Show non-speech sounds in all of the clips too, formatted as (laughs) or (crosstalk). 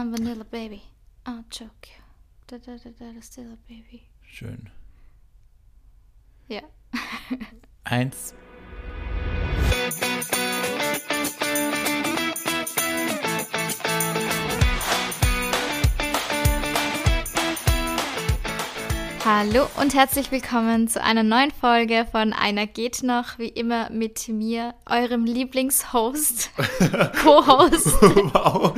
I'm vanilla baby. I'll choke you. Da, da, da, da, still a baby. Schön. Ja. (laughs) Eins. Hallo und herzlich willkommen zu einer neuen Folge von Einer geht noch, wie immer mit mir, eurem Lieblingshost, (laughs) Co-Host. wow.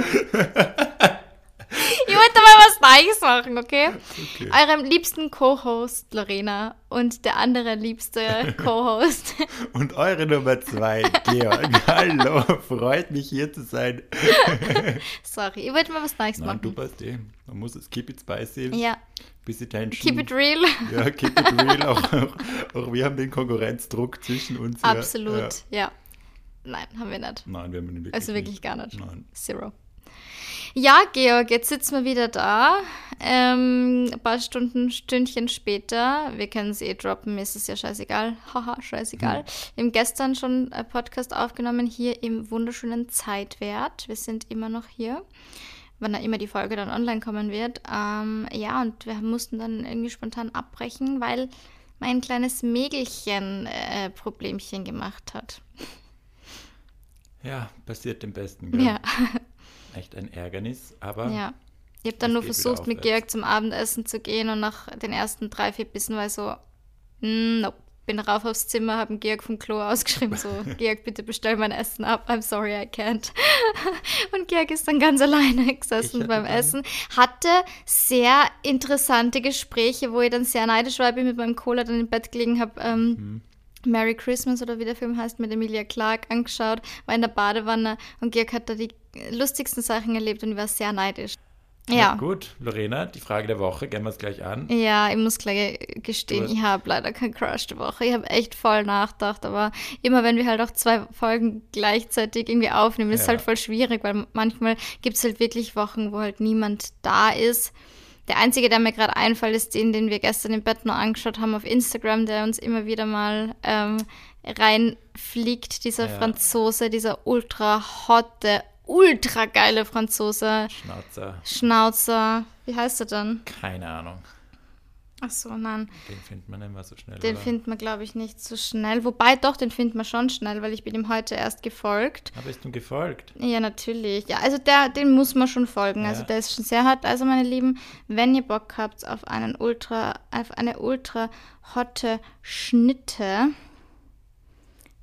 Neues machen, okay? Okay. Eurem liebsten Co-Host Lorena und der andere liebste (laughs) Co-Host. Und eure Nummer zwei, Georg. (laughs) Hallo, freut mich hier zu sein. (laughs) Sorry, ich wollte mal was Neues Nein, du machen. passt eh. Man muss es keep it spicy, Ja, bisschen Tension. keep it real. Ja, keep it real. Auch, auch, auch wir haben den Konkurrenzdruck zwischen uns. Absolut, Ja. ja. Nein, haben wir nicht. Nein, wir haben ihn wirklich Also wirklich nicht. gar nicht. Nein. Zero. Ja, Georg, jetzt sitzen wir wieder da. Ähm, ein paar Stunden, Stündchen später. Wir können es eh droppen, mir ist es ja scheißegal. Haha, scheißegal. Wir haben gestern schon einen Podcast aufgenommen hier im wunderschönen Zeitwert. Wir sind immer noch hier, wann immer die Folge dann online kommen wird. Ähm, ja, und wir mussten dann irgendwie spontan abbrechen, weil mein kleines Mägelchen äh, Problemchen gemacht hat. Ja, passiert dem Besten. Gell? Ja. Echt ein Ärgernis, aber Ja. Ich habe dann nur versucht, mit. Georg zum Abendessen zu gehen und nach den ersten drei, vier Bissen war ich so, "Mm, nope. Bin rauf aufs Zimmer, habe Georg vom Klo (laughs) ausgeschrieben, so, (laughs) Georg, bitte bestell mein Essen ab, I'm sorry, I can't. (laughs) Und Georg ist dann ganz alleine gesessen beim Essen, hatte sehr interessante Gespräche, wo ich dann sehr neidisch war, bin mit meinem Cola dann im Bett gelegen, habe ähm, Mhm. Merry Christmas oder wie der Film heißt, mit Emilia Clarke angeschaut, war in der Badewanne und Georg hat da die lustigsten Sachen erlebt und ich war sehr neidisch. Na Ja. gut, Lorena, die Frage der Woche, gehen wir es gleich an. Ja, ich muss gleich gestehen, ich habe leider keinen Crush die Woche. Ich habe echt voll nachgedacht, aber immer wenn wir halt auch zwei Folgen gleichzeitig irgendwie aufnehmen, ist Ja. halt voll schwierig, weil manchmal gibt es halt wirklich Wochen, wo halt niemand da ist. Der einzige, der mir gerade einfällt, ist den, den wir gestern im Bett noch angeschaut haben auf Instagram, der uns immer wieder mal ähm, reinfliegt, dieser Ja. Franzose, dieser ultra hotte, ultra geile Franzose. Schnauzer, Schnauzer. Wie heißt er denn? keine Ahnung. Ach so, nein. Den findet man immer so schnell. Den oder? findet man, glaube ich, nicht so schnell. Wobei doch, den findet man schon schnell, weil ich bin ihm heute erst gefolgt. Aber ist ihm gefolgt? Ja, natürlich. Ja, also der, den muss man schon folgen. Also Ja. der ist schon sehr hart. Also meine Lieben, wenn ihr Bock habt auf einen ultra, auf eine ultra hotte Schnitte,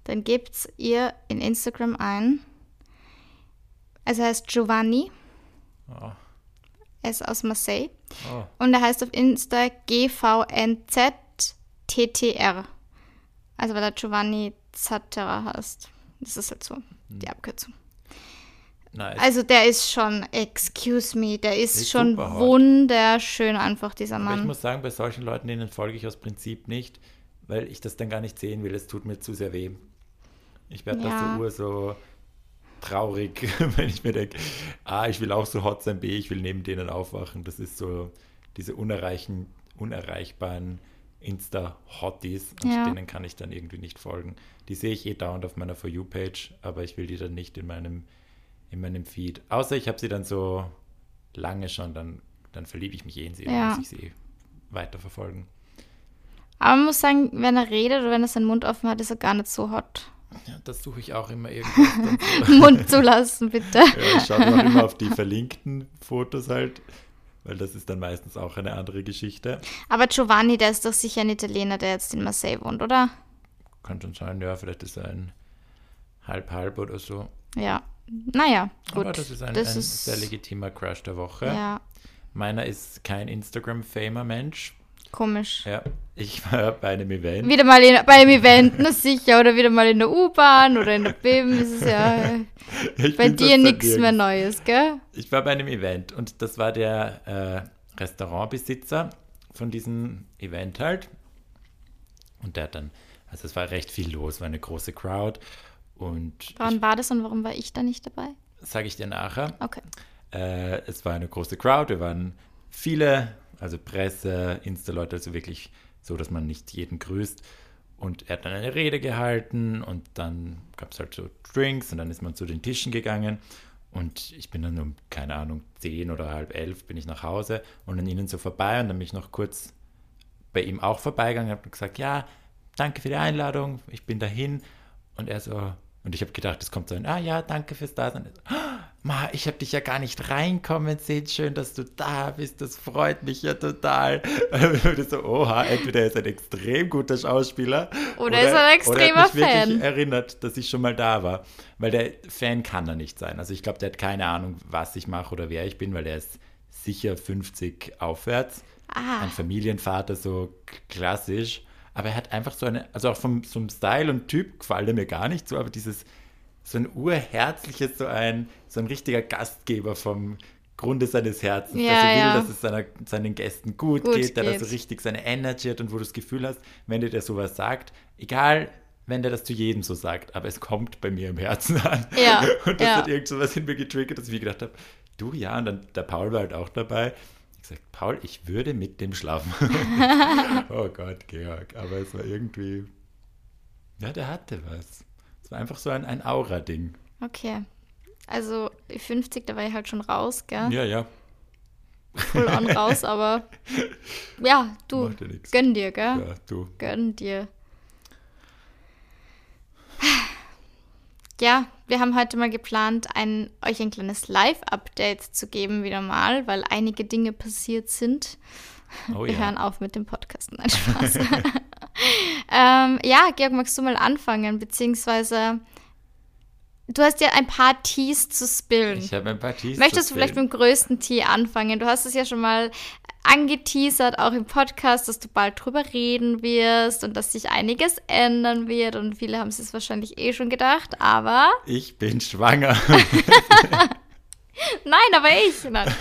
dann gebt's ihr in Instagram ein. Also er heißt Giovanni, Oh, er ist aus Marseille. oh. Und er heißt auf Insta GVNZTTR. Also weil er Giovanni Zattera heißt. Das ist halt so die Abkürzung. Nice. Also der ist schon, excuse me, der ist, Ist schon wunderschön einfach, dieser Aber ich Mann. muss sagen, bei solchen Leuten, denen folge ich aus Prinzip nicht, weil ich das dann gar nicht sehen will. Es tut mir zu sehr weh. Ich werde Ja. da so ur so traurig, (laughs) wenn ich mir denke, A, ich will auch so hot sein, B, ich will neben denen aufwachen. Das ist so diese unerreichen, unerreichbaren Insta-Hotties und Ja. denen kann ich dann irgendwie nicht folgen. Die sehe ich eh dauernd auf meiner For You-Page, aber ich will die dann nicht in meinem, in meinem Feed. Außer ich habe sie dann so lange schon, dann, dann verliebe ich mich eh in sie, Ja. dann muss ich sie weiterverfolgen. Aber man muss sagen, wenn er redet oder wenn er seinen Mund offen hat, ist er gar nicht so hot. Ja, das suche ich auch immer so. (laughs) Mund zulassen, bitte. Ja, ich schaue auch immer auf die (laughs) verlinkten Fotos halt, weil das ist dann meistens auch eine andere Geschichte. Aber Giovanni, der ist doch sicher ein Italiener, der jetzt in Marseille wohnt, oder? Kann schon sein, ja, vielleicht ist er ein Halb-Halb oder so. Ja. Naja, gut. Aber das ist ein, Das ein ist- sehr legitimer Crush der Woche. Ja, Meiner ist kein Instagram-famer Mensch. Komisch. Ja, ich war bei einem Event. Wieder mal in, bei einem Event, na sicher, oder wieder mal in der U-Bahn oder in der BIM, ist es ja (laughs) Ich bei bin dir nichts mehr Neues, gell? Ich war bei einem Event und das war der äh, Restaurantbesitzer von diesem Event halt. Und der hat dann, also es war recht viel los, war eine große Crowd. Und Wann war das und warum war ich da nicht dabei? sage ich dir nachher. Okay. Äh, es war eine große Crowd, wir waren viele, also Presse, Insta-Leute, also wirklich so, dass man nicht jeden grüßt. Und er hat dann eine Rede gehalten und dann gab es halt so Drinks und dann ist man zu den Tischen gegangen. Und ich bin dann um, keine Ahnung, zehn oder halb elf bin ich nach Hause und an ihnen so vorbei und dann bin ich noch kurz bei ihm auch vorbeigegangen und habe gesagt, ja, danke für die Einladung, ich bin dahin. Und er so, und ich habe gedacht, es kommt so ein, ah ja, danke fürs Dasein. Ah, Ma, ich habe dich ja gar nicht reinkommen sehen. Schön, dass du da bist. Das freut mich ja total. (laughs) Und so, oha, entweder er ist ein extrem guter Schauspieler oder, oder ist er ein extremer oder hat mich Fan. wirklich erinnert, dass ich schon mal da war. Weil der Fan kann er nicht sein. Also ich glaube, der hat keine Ahnung, was ich mache oder wer ich bin, weil er ist sicher 50 aufwärts. Ah. Ein Familienvater, so klassisch. Aber er hat einfach so eine, also auch vom, vom Style und Typ gefällt er mir gar nicht so, aber dieses, so ein urherzliches, so ein, so ein richtiger Gastgeber vom Grunde seines Herzens, ja, der so will, ja. dass es seiner, seinen Gästen gut, gut geht, der da so richtig seine Energy hat und wo du das Gefühl hast, wenn der dir sowas sagt, egal, wenn der das zu jedem so sagt, aber es kommt bei mir im Herzen an. Ja, (laughs) und das hat irgend so was in mir getriggert, dass ich mir gedacht habe, du ja, und dann der Paul war halt auch dabei gesagt, Paul, ich würde mit dem schlafen. (laughs) oh Gott, Georg. Aber es war irgendwie, ja, der hatte was. Es war einfach so ein, ein Aura-Ding. Okay. Also 50, da war ich halt schon raus, gell? Ja, ja. Full on raus, aber (laughs) ja, du, gönn dir, gell? Ja, du. Gönn dir. Ja, wir haben heute mal geplant, ein, euch ein kleines Live-Update zu geben, wieder mal, weil einige Dinge passiert sind. Oh, wir ja. hören auf mit dem Podcast. (laughs) Nein, Spaß. (laughs) ähm, ja, Georg, magst du mal anfangen? Beziehungsweise, du hast ja ein paar Tees zu spillen. Ich habe ein paar Tees Möchtest du vielleicht mit dem größten Tee anfangen? Du hast es ja schon mal angeteasert, auch im Podcast, dass du bald drüber reden wirst und dass sich einiges ändern wird. Und viele haben es wahrscheinlich eh schon gedacht, aber. Ich bin schwanger. (laughs) Nein, aber ich. Nein. (laughs)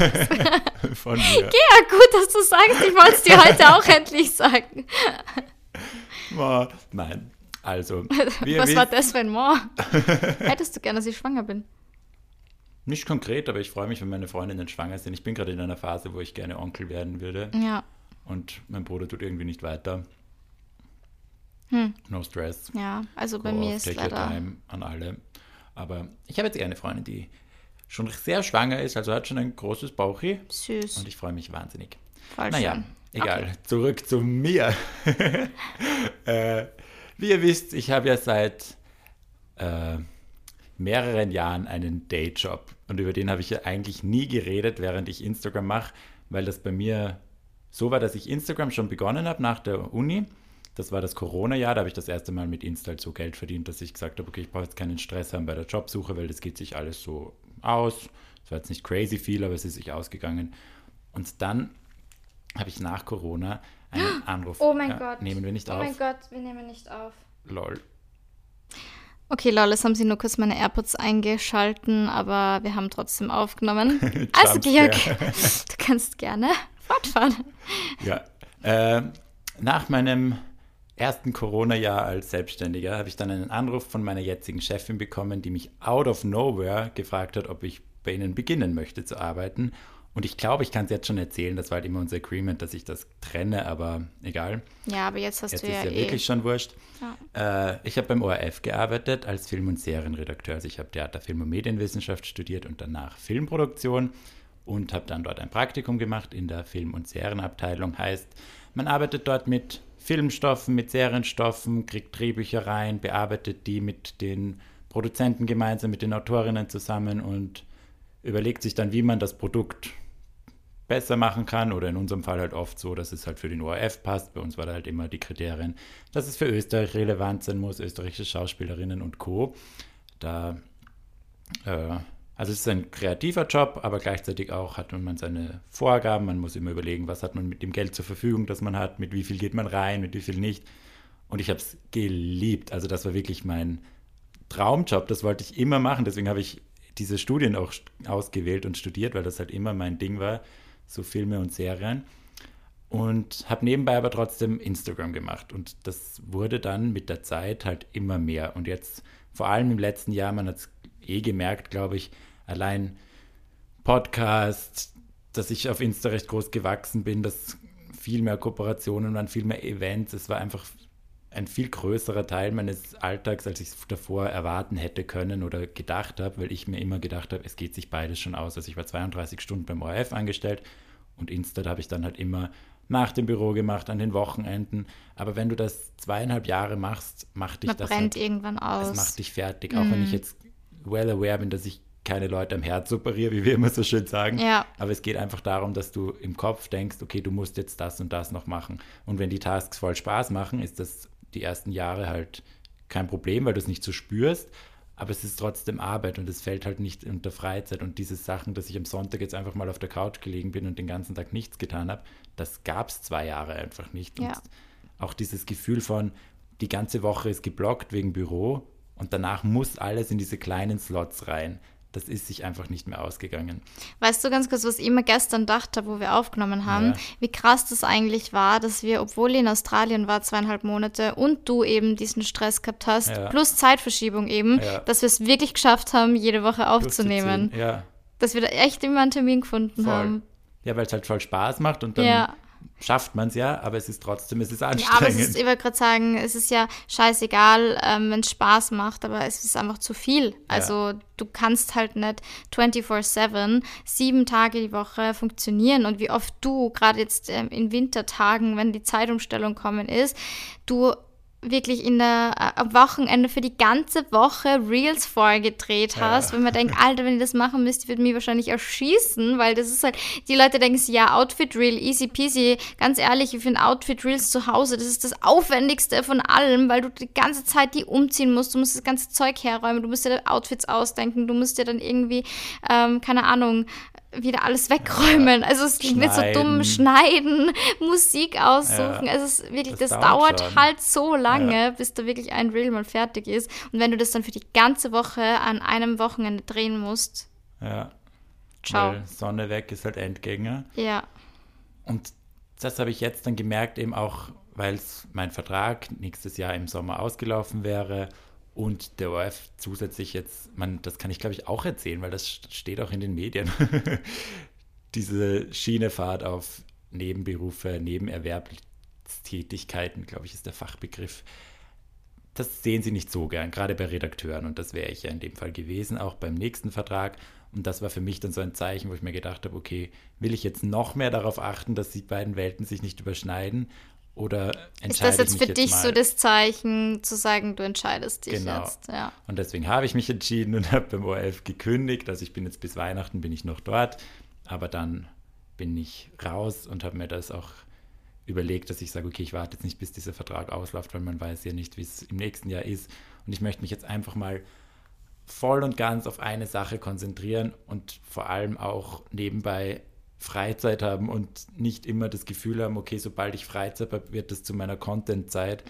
Von mir. Ja, gut, dass du sagst. Ich wollte es dir heute auch (laughs) endlich sagen. Nein. Also. Was war das für ein? Hättest du gerne, dass ich schwanger bin? Nicht konkret, aber ich freue mich, wenn meine Freundinnen schwanger sind. Ich bin gerade in einer Phase, wo ich gerne Onkel werden würde. Ja. Und mein Bruder tut irgendwie nicht weiter. Hm. No stress. Ja, also bei Go mir ist leider... Time an alle. Aber ich habe jetzt eher eine Freundin, die schon sehr schwanger ist, also hat schon ein großes Bauchi. Süß. Und ich freue mich wahnsinnig. Voll naja, schön. egal. Okay. Zurück zu mir. (laughs) äh, wie ihr wisst, ich habe ja seit äh, mehreren Jahren einen Dayjob. Und über den habe ich ja eigentlich nie geredet, während ich Instagram mache, weil das bei mir so war, dass ich Instagram schon begonnen habe nach der Uni. Das war das Corona-Jahr, da habe ich das erste Mal mit Insta halt so Geld verdient, dass ich gesagt habe, okay, ich brauche jetzt keinen Stress haben bei der Jobsuche, weil das geht sich alles so aus. Es war jetzt nicht crazy viel, aber es ist sich ausgegangen. Und dann habe ich nach Corona einen Anruf. Oh mein ja, Gott. Nehmen wir nicht oh auf. Oh mein Gott, wir nehmen nicht auf. Lol. Okay, lol, jetzt haben sie nur kurz meine AirPods eingeschalten, aber wir haben trotzdem aufgenommen. (laughs) also, Georg, (laughs) du kannst gerne fortfahren. Ja, äh, nach meinem ersten Corona-Jahr als Selbstständiger habe ich dann einen Anruf von meiner jetzigen Chefin bekommen, die mich out of nowhere gefragt hat, ob ich bei ihnen beginnen möchte zu arbeiten. Und ich glaube, ich kann es jetzt schon erzählen, das war halt immer unser Agreement, dass ich das trenne, aber egal. Ja, aber jetzt hast jetzt du ja. Jetzt ist ja eh. wirklich schon wurscht. Ja. Äh, ich habe beim ORF gearbeitet als Film- und Serienredakteur. Also ich habe Theater, Film und Medienwissenschaft studiert und danach Filmproduktion und habe dann dort ein Praktikum gemacht in der Film- und Serienabteilung. Heißt, man arbeitet dort mit Filmstoffen, mit Serienstoffen, kriegt Drehbücher rein, bearbeitet die mit den Produzenten gemeinsam, mit den Autorinnen zusammen und überlegt sich dann, wie man das Produkt besser machen kann oder in unserem Fall halt oft so, dass es halt für den ORF passt. Bei uns war da halt immer die Kriterien, dass es für Österreich relevant sein muss, österreichische Schauspielerinnen und Co. Da, äh, also es ist ein kreativer Job, aber gleichzeitig auch hat man seine Vorgaben. Man muss immer überlegen, was hat man mit dem Geld zur Verfügung, das man hat, mit wie viel geht man rein, mit wie viel nicht. Und ich habe es geliebt. Also das war wirklich mein Traumjob. Das wollte ich immer machen. Deswegen habe ich diese Studien auch ausgewählt und studiert, weil das halt immer mein Ding war so Filme und Serien. Und habe nebenbei aber trotzdem Instagram gemacht. Und das wurde dann mit der Zeit halt immer mehr. Und jetzt, vor allem im letzten Jahr, man hat es eh gemerkt, glaube ich, allein Podcast, dass ich auf Insta recht groß gewachsen bin, dass viel mehr Kooperationen waren, viel mehr Events. Es war einfach ein viel größerer Teil meines Alltags, als ich es davor erwarten hätte können oder gedacht habe, weil ich mir immer gedacht habe, es geht sich beides schon aus. Also ich war 32 Stunden beim ORF angestellt und Insta habe ich dann halt immer nach dem Büro gemacht, an den Wochenenden. Aber wenn du das zweieinhalb Jahre machst, macht dich Man das brennt halt, irgendwann aus. das macht dich fertig. Auch wenn ich jetzt well aware bin, dass ich keine Leute am Herz operiere, wie wir immer so schön sagen. Ja. Aber es geht einfach darum, dass du im Kopf denkst, okay, du musst jetzt das und das noch machen. Und wenn die Tasks voll Spaß machen, ist das die ersten Jahre halt kein Problem, weil du es nicht so spürst. Aber es ist trotzdem Arbeit und es fällt halt nicht unter Freizeit. Und diese Sachen, dass ich am Sonntag jetzt einfach mal auf der Couch gelegen bin und den ganzen Tag nichts getan habe, das gab es zwei Jahre einfach nicht. Ja. Und auch dieses Gefühl von, die ganze Woche ist geblockt wegen Büro und danach muss alles in diese kleinen Slots rein. Das ist sich einfach nicht mehr ausgegangen. Weißt du ganz kurz, was ich immer gestern dachte, wo wir aufgenommen haben, Ja. wie krass das eigentlich war, dass wir, obwohl ich in Australien war, zweieinhalb Monate und du eben diesen Stress gehabt hast, Ja. plus Zeitverschiebung eben, Ja. dass wir es wirklich geschafft haben, jede Woche aufzunehmen. Ja, Dass wir da echt immer einen Termin gefunden voll. haben. Ja, weil es halt voll Spaß macht und dann. Schafft man es ja, aber es ist trotzdem, es ist Ja, aber anstrengend. es ist, ich wollte gerade sagen, es ist ja scheißegal, ähm, wenn es Spaß macht, aber es ist einfach zu viel. Also du kannst halt nicht 24-7, sieben Tage die Woche funktionieren und wie oft du, gerade jetzt ähm, in Wintertagen, wenn die Zeitumstellung kommen ist, du wirklich in der, äh, am Wochenende für die ganze Woche Reels vorgedreht hast, wenn man denkt, (laughs) Alter, wenn ich das machen müsste, würde mich wahrscheinlich erschießen, weil das ist halt, die Leute denken sich, ja, Outfit Reel, easy peasy, ganz ehrlich, ich finde Outfit Reels zu Hause, das ist das Aufwendigste von allem, weil du die ganze Zeit die umziehen musst, du musst das ganze Zeug herräumen, du musst dir Outfits ausdenken, du musst dir dann irgendwie, ähm, keine Ahnung, wieder alles wegräumen. Also es klingt nicht so dumm, schneiden, (laughs) Musik aussuchen. Ja, also es ist wirklich, das das, dauert dauert halt so lange, bis da wirklich ein Reel mal fertig ist. Und wenn du das dann für die ganze Woche an einem Wochenende drehen musst, ja, ciao. weil Sonne weg ist halt Endgänger. Ja, Und das habe ich jetzt dann gemerkt, eben auch, weil mein Vertrag nächstes Jahr im Sommer ausgelaufen wäre und der ORF zusätzlich jetzt, man, das kann ich glaube ich auch erzählen, weil das st- steht auch in den Medien, (laughs) diese Schienefahrt auf Nebenberufe, Nebenerwerbstätigkeiten, glaube ich, ist der Fachbegriff. Das sehen sie nicht so gern, gerade bei Redakteuren. Und das wäre ich ja in dem Fall gewesen, auch beim nächsten Vertrag. Und das war für mich dann so ein Zeichen, wo ich mir gedacht habe, okay, will ich jetzt noch mehr darauf achten, dass die beiden Welten sich nicht überschneiden? Oder entscheide ist das jetzt für dich mal? so das Zeichen, zu sagen, du entscheidest dich Genau. jetzt? Ja. Und deswegen habe ich mich entschieden und (laughs) habe beim ORF gekündigt. Also ich bin jetzt bis Weihnachten bin ich noch dort, aber dann bin ich raus und habe mir das auch überlegt, dass ich sage, okay, ich warte jetzt nicht, bis dieser Vertrag ausläuft, weil man weiß ja nicht, wie es im nächsten Jahr ist. Und ich möchte mich jetzt einfach mal voll und ganz auf eine Sache konzentrieren und vor allem auch nebenbei Freizeit haben und nicht immer das Gefühl haben, okay, sobald ich Freizeit habe, wird das zu meiner Content-Zeit,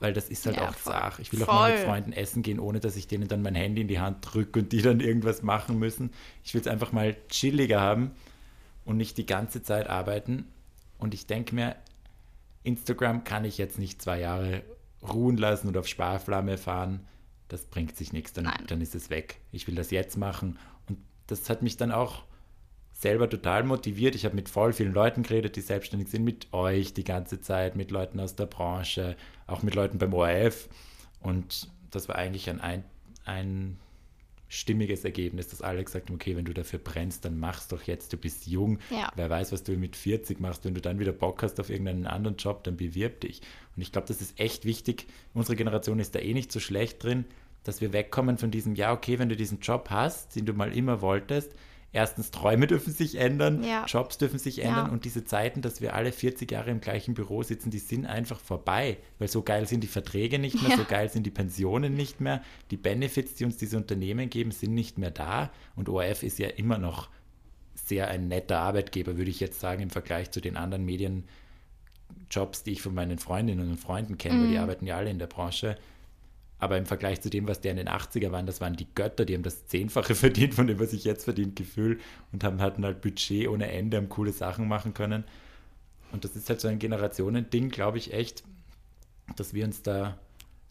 weil das ist halt Ja, auch voll. Sache. Ich will auch mal mit Voll. Freunden essen gehen, ohne dass ich denen dann mein Handy in die Hand drücke und die dann irgendwas machen müssen. Ich will es einfach mal chilliger haben und nicht die ganze Zeit arbeiten. Und ich denke mir, Instagram kann ich jetzt nicht zwei Jahre ruhen lassen und auf Sparflamme fahren. Das bringt sich nichts, dann, Nein. dann ist es weg. Ich will das jetzt machen. Und das hat mich dann auch selber total motiviert. Ich habe mit voll vielen Leuten geredet, die selbstständig sind, mit euch die ganze Zeit, mit Leuten aus der Branche, auch mit Leuten beim ORF. Und das war eigentlich ein, ein, ein stimmiges Ergebnis, dass alle gesagt haben, okay, wenn du dafür brennst, dann mach's doch jetzt, du bist jung. Ja. Wer weiß, was du mit 40 machst, wenn du dann wieder Bock hast auf irgendeinen anderen Job, dann bewirb dich. Und ich glaube, das ist echt wichtig. Unsere Generation ist da eh nicht so schlecht drin, dass wir wegkommen von diesem, ja, okay, wenn du diesen Job hast, den du mal immer wolltest, erstens Träume dürfen sich ändern, Ja. Jobs dürfen sich ändern Ja. und diese Zeiten, dass wir alle 40 Jahre im gleichen Büro sitzen, die sind einfach vorbei, weil so geil sind die Verträge nicht mehr, Ja. so geil sind die Pensionen nicht mehr, die Benefits, die uns diese Unternehmen geben, sind nicht mehr da und ORF ist ja immer noch sehr ein netter Arbeitgeber, würde ich jetzt sagen, im Vergleich zu den anderen Medienjobs, die ich von meinen Freundinnen und Freunden kenne, weil die arbeiten ja alle in der Branche. Aber im Vergleich zu dem, was der in den 80er waren, das waren die Götter, die haben das Zehnfache (laughs) verdient von dem, was ich jetzt verdient, Gefühl und haben hatten halt Budget ohne Ende, haben coole Sachen machen können. Und das ist halt so ein Generationending, glaube ich echt, dass wir uns da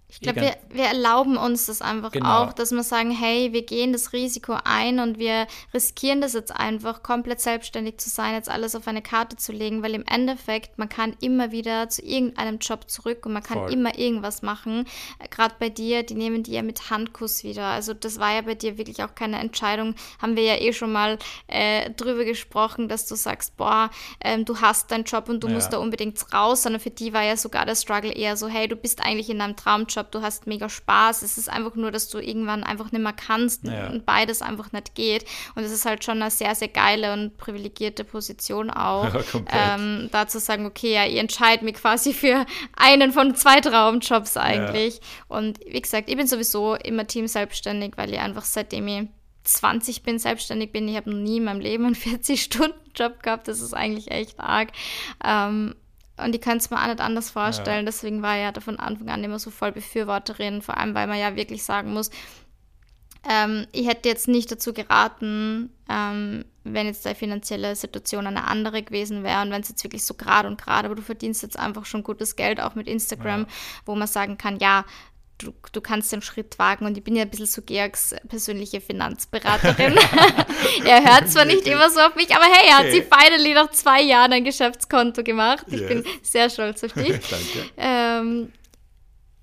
Ich glaube, wir, wir erlauben uns das einfach genau. auch, dass wir sagen, hey, wir gehen das Risiko ein und wir riskieren das jetzt einfach, komplett selbstständig zu sein, jetzt alles auf eine Karte zu legen, weil im Endeffekt, man kann immer wieder zu irgendeinem Job zurück und man kann Voll. immer irgendwas machen. Gerade bei dir, die nehmen die ja mit Handkuss wieder. Also das war ja bei dir wirklich auch keine Entscheidung. Haben wir ja eh schon mal äh, drüber gesprochen, dass du sagst, boah, ähm, du hast deinen Job und du ja. musst da unbedingt raus, sondern für die war ja sogar der Struggle eher so, hey, du bist eigentlich in deinem Traumjob Job, du hast mega Spaß. Es ist einfach nur, dass du irgendwann einfach nicht mehr kannst ja. und beides einfach nicht geht. Und es ist halt schon eine sehr, sehr geile und privilegierte Position auch, (laughs) ja, ähm, da zu sagen, okay, ja, ich entscheide mich quasi für einen von zwei Traumjobs eigentlich. Ja. Und wie gesagt, ich bin sowieso immer Team selbstständig, weil ich einfach seitdem ich 20 bin, selbstständig bin. Ich habe noch nie in meinem Leben einen 40-Stunden-Job gehabt. Das ist eigentlich echt arg. Ähm, und ich kann es mir auch nicht anders vorstellen. Ja. Deswegen war ich ja von Anfang an immer so voll Befürworterin. Vor allem, weil man ja wirklich sagen muss, ähm, ich hätte jetzt nicht dazu geraten, ähm, wenn jetzt die finanzielle Situation eine andere gewesen wäre und wenn es jetzt wirklich so gerade und gerade, aber du verdienst jetzt einfach schon gutes Geld, auch mit Instagram, ja. wo man sagen kann, ja, du, du kannst den Schritt wagen. Und ich bin ja ein bisschen so Georgs persönliche Finanzberaterin. (laughs) (laughs) er hört zwar nicht immer so auf mich, aber hey, er hat okay. sie finally nach zwei Jahren ein Geschäftskonto gemacht. Ich yes. bin sehr stolz auf (laughs) dich. Danke. Ähm,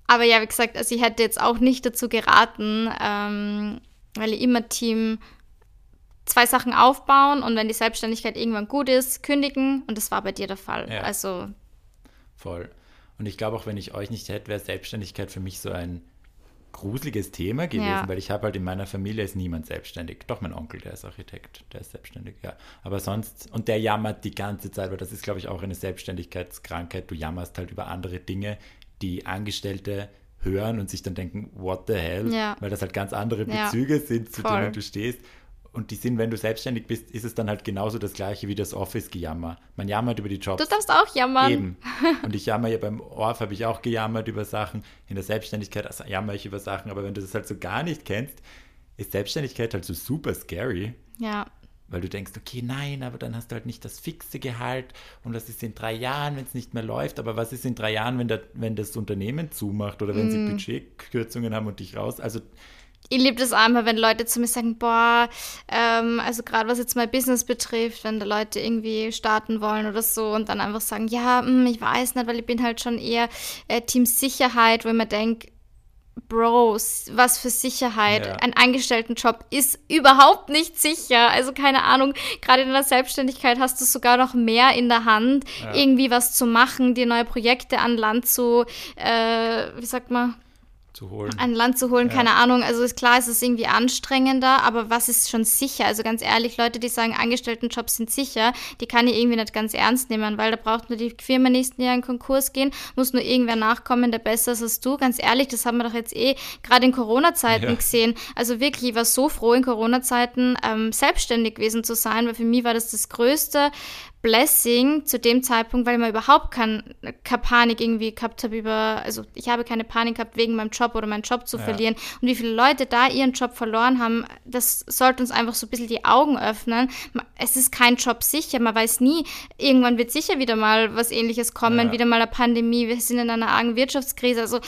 aber ja, wie gesagt, also ich hätte jetzt auch nicht dazu geraten, ähm, weil ich immer Team zwei Sachen aufbauen und wenn die Selbstständigkeit irgendwann gut ist, kündigen. Und das war bei dir der Fall. Ja. Also. Voll. Und ich glaube auch, wenn ich euch nicht hätte, wäre Selbstständigkeit für mich so ein gruseliges Thema gewesen, ja. weil ich habe halt in meiner Familie ist niemand selbstständig. Doch mein Onkel, der ist Architekt, der ist selbstständig, ja. Aber sonst, und der jammert die ganze Zeit, weil das ist, glaube ich, auch eine Selbstständigkeitskrankheit. Du jammerst halt über andere Dinge, die Angestellte hören und sich dann denken, what the hell? Ja. Weil das halt ganz andere Bezüge ja. sind, zu Voll. denen du stehst und die sind, wenn du selbstständig bist, ist es dann halt genauso das gleiche wie das Office-Gejammer. Man jammert über die Jobs. Du darfst auch jammern. Eben. (laughs) Und ich jammer ja beim Orf, habe ich auch gejammert über Sachen. In der Selbstständigkeit also jammer ich über Sachen. Aber wenn du das halt so gar nicht kennst, ist Selbstständigkeit halt so super scary. Ja. Weil du denkst, okay, nein, aber dann hast du halt nicht das fixe Gehalt und das ist in drei Jahren, wenn es nicht mehr läuft. Aber was ist in drei Jahren, wenn, der, wenn das Unternehmen zumacht oder wenn mm. sie Budgetkürzungen haben und dich raus? Also ich liebe das einmal, wenn Leute zu mir sagen, boah, ähm, also gerade was jetzt mein Business betrifft, wenn da Leute irgendwie starten wollen oder so und dann einfach sagen, ja, mh, hm, ich weiß nicht, weil ich bin halt schon eher äh, Team Sicherheit, wo ich mir denke, Bros, was für Sicherheit. Ja. Ein Angestelltenjob ist überhaupt nicht sicher. Also keine Ahnung, gerade in der Selbstständigkeit hast du sogar noch mehr in der Hand, ja. irgendwie was zu machen, dir neue Projekte an Land zu, äh, wie sagt man, zu holen. An Land zu holen, ja. keine Ahnung. Also ist klar, es ist irgendwie anstrengender, aber was ist schon sicher? Also ganz ehrlich, Leute, die sagen, Angestelltenjobs sind sicher, die kann ich irgendwie nicht ganz ernst nehmen, weil da braucht nur die Firma nächsten Jahr in Konkurs gehen, muss nur irgendwer nachkommen, der besser ist als du. Ganz ehrlich, das haben wir doch jetzt eh gerade in Corona-Zeiten ja. gesehen. Also wirklich, ich war so froh in Corona-Zeiten ähm, selbstständig gewesen zu sein, weil für mich war das das Größte, Blessing zu dem Zeitpunkt, weil ich mir überhaupt kein, keine Panik irgendwie gehabt habe über, also ich habe keine Panik gehabt wegen meinem Job oder meinen Job zu ja. verlieren. Und wie viele Leute da ihren Job verloren haben, das sollte uns einfach so ein bisschen die Augen öffnen. Es ist kein Job sicher, man weiß nie, irgendwann wird sicher wieder mal was ähnliches kommen, ja. wieder mal eine Pandemie, wir sind in einer argen Wirtschaftskrise, also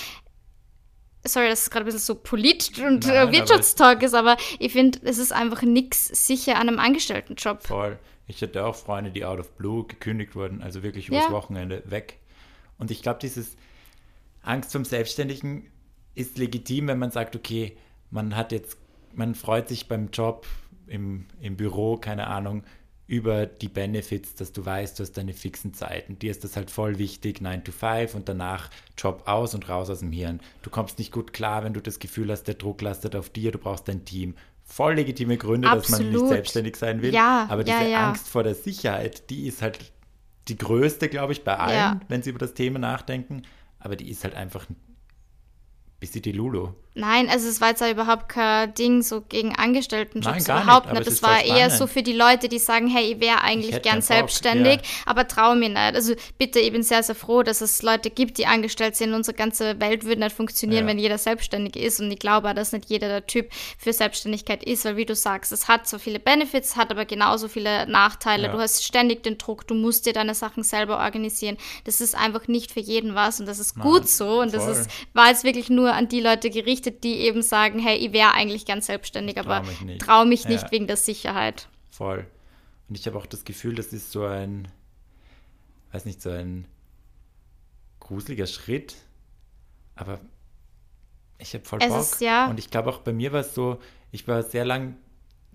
sorry, dass es gerade ein bisschen so politisch und Nein, Wirtschaftstalk ist, aber ich finde, es ist einfach nichts sicher an einem Angestelltenjob. Voll. Ich hatte auch Freunde, die out of blue gekündigt wurden, also wirklich übers ja. Wochenende weg. Und ich glaube, dieses Angst vom Selbstständigen ist legitim, wenn man sagt, okay, man hat jetzt, man freut sich beim Job im, im Büro, keine Ahnung, über die Benefits, dass du weißt, du hast deine fixen Zeiten. Dir ist das halt voll wichtig, 9 to 5 und danach Job aus und raus aus dem Hirn. Du kommst nicht gut klar, wenn du das Gefühl hast, der Druck lastet auf dir, du brauchst dein Team voll legitime Gründe, Absolut. dass man nicht selbstständig sein will. Ja, aber diese ja, ja. Angst vor der Sicherheit, die ist halt die größte, glaube ich, bei allen, wenn sie über das Thema nachdenken. Aber die ist halt einfach ein bisschen die Lulu. Nein, also es war jetzt auch überhaupt kein Ding so gegen Angestelltenjobs Nein, gar überhaupt nicht, Das war voll eher so für die Leute, die sagen, hey, ich wäre eigentlich hätte gern selbstständig, ja. aber traue mir nicht. Also bitte, ich bin sehr, sehr froh, dass es Leute gibt, die angestellt sind. Unsere ganze Welt würde nicht funktionieren, Ja. wenn jeder selbstständig ist. Und ich glaube auch, dass nicht jeder der Typ für Selbstständigkeit ist, weil wie du sagst, es hat so viele Benefits, hat aber genauso viele Nachteile. Ja. Du hast ständig den Druck, du musst dir deine Sachen selber organisieren. Das ist einfach nicht für jeden was und das ist gut so. Und das voll. ist, war jetzt wirklich nur an die Leute gerichtet, die eben sagen, hey, ich wäre eigentlich ganz selbstständig, aber mich nicht. traue mich nicht Ja. wegen der Sicherheit. Voll. Und ich habe auch das Gefühl, das ist so ein, weiß nicht, so ein gruseliger Schritt. Aber ich habe voll Es Bock. ist, ja- Und ich glaube auch bei mir war es so, ich war sehr lang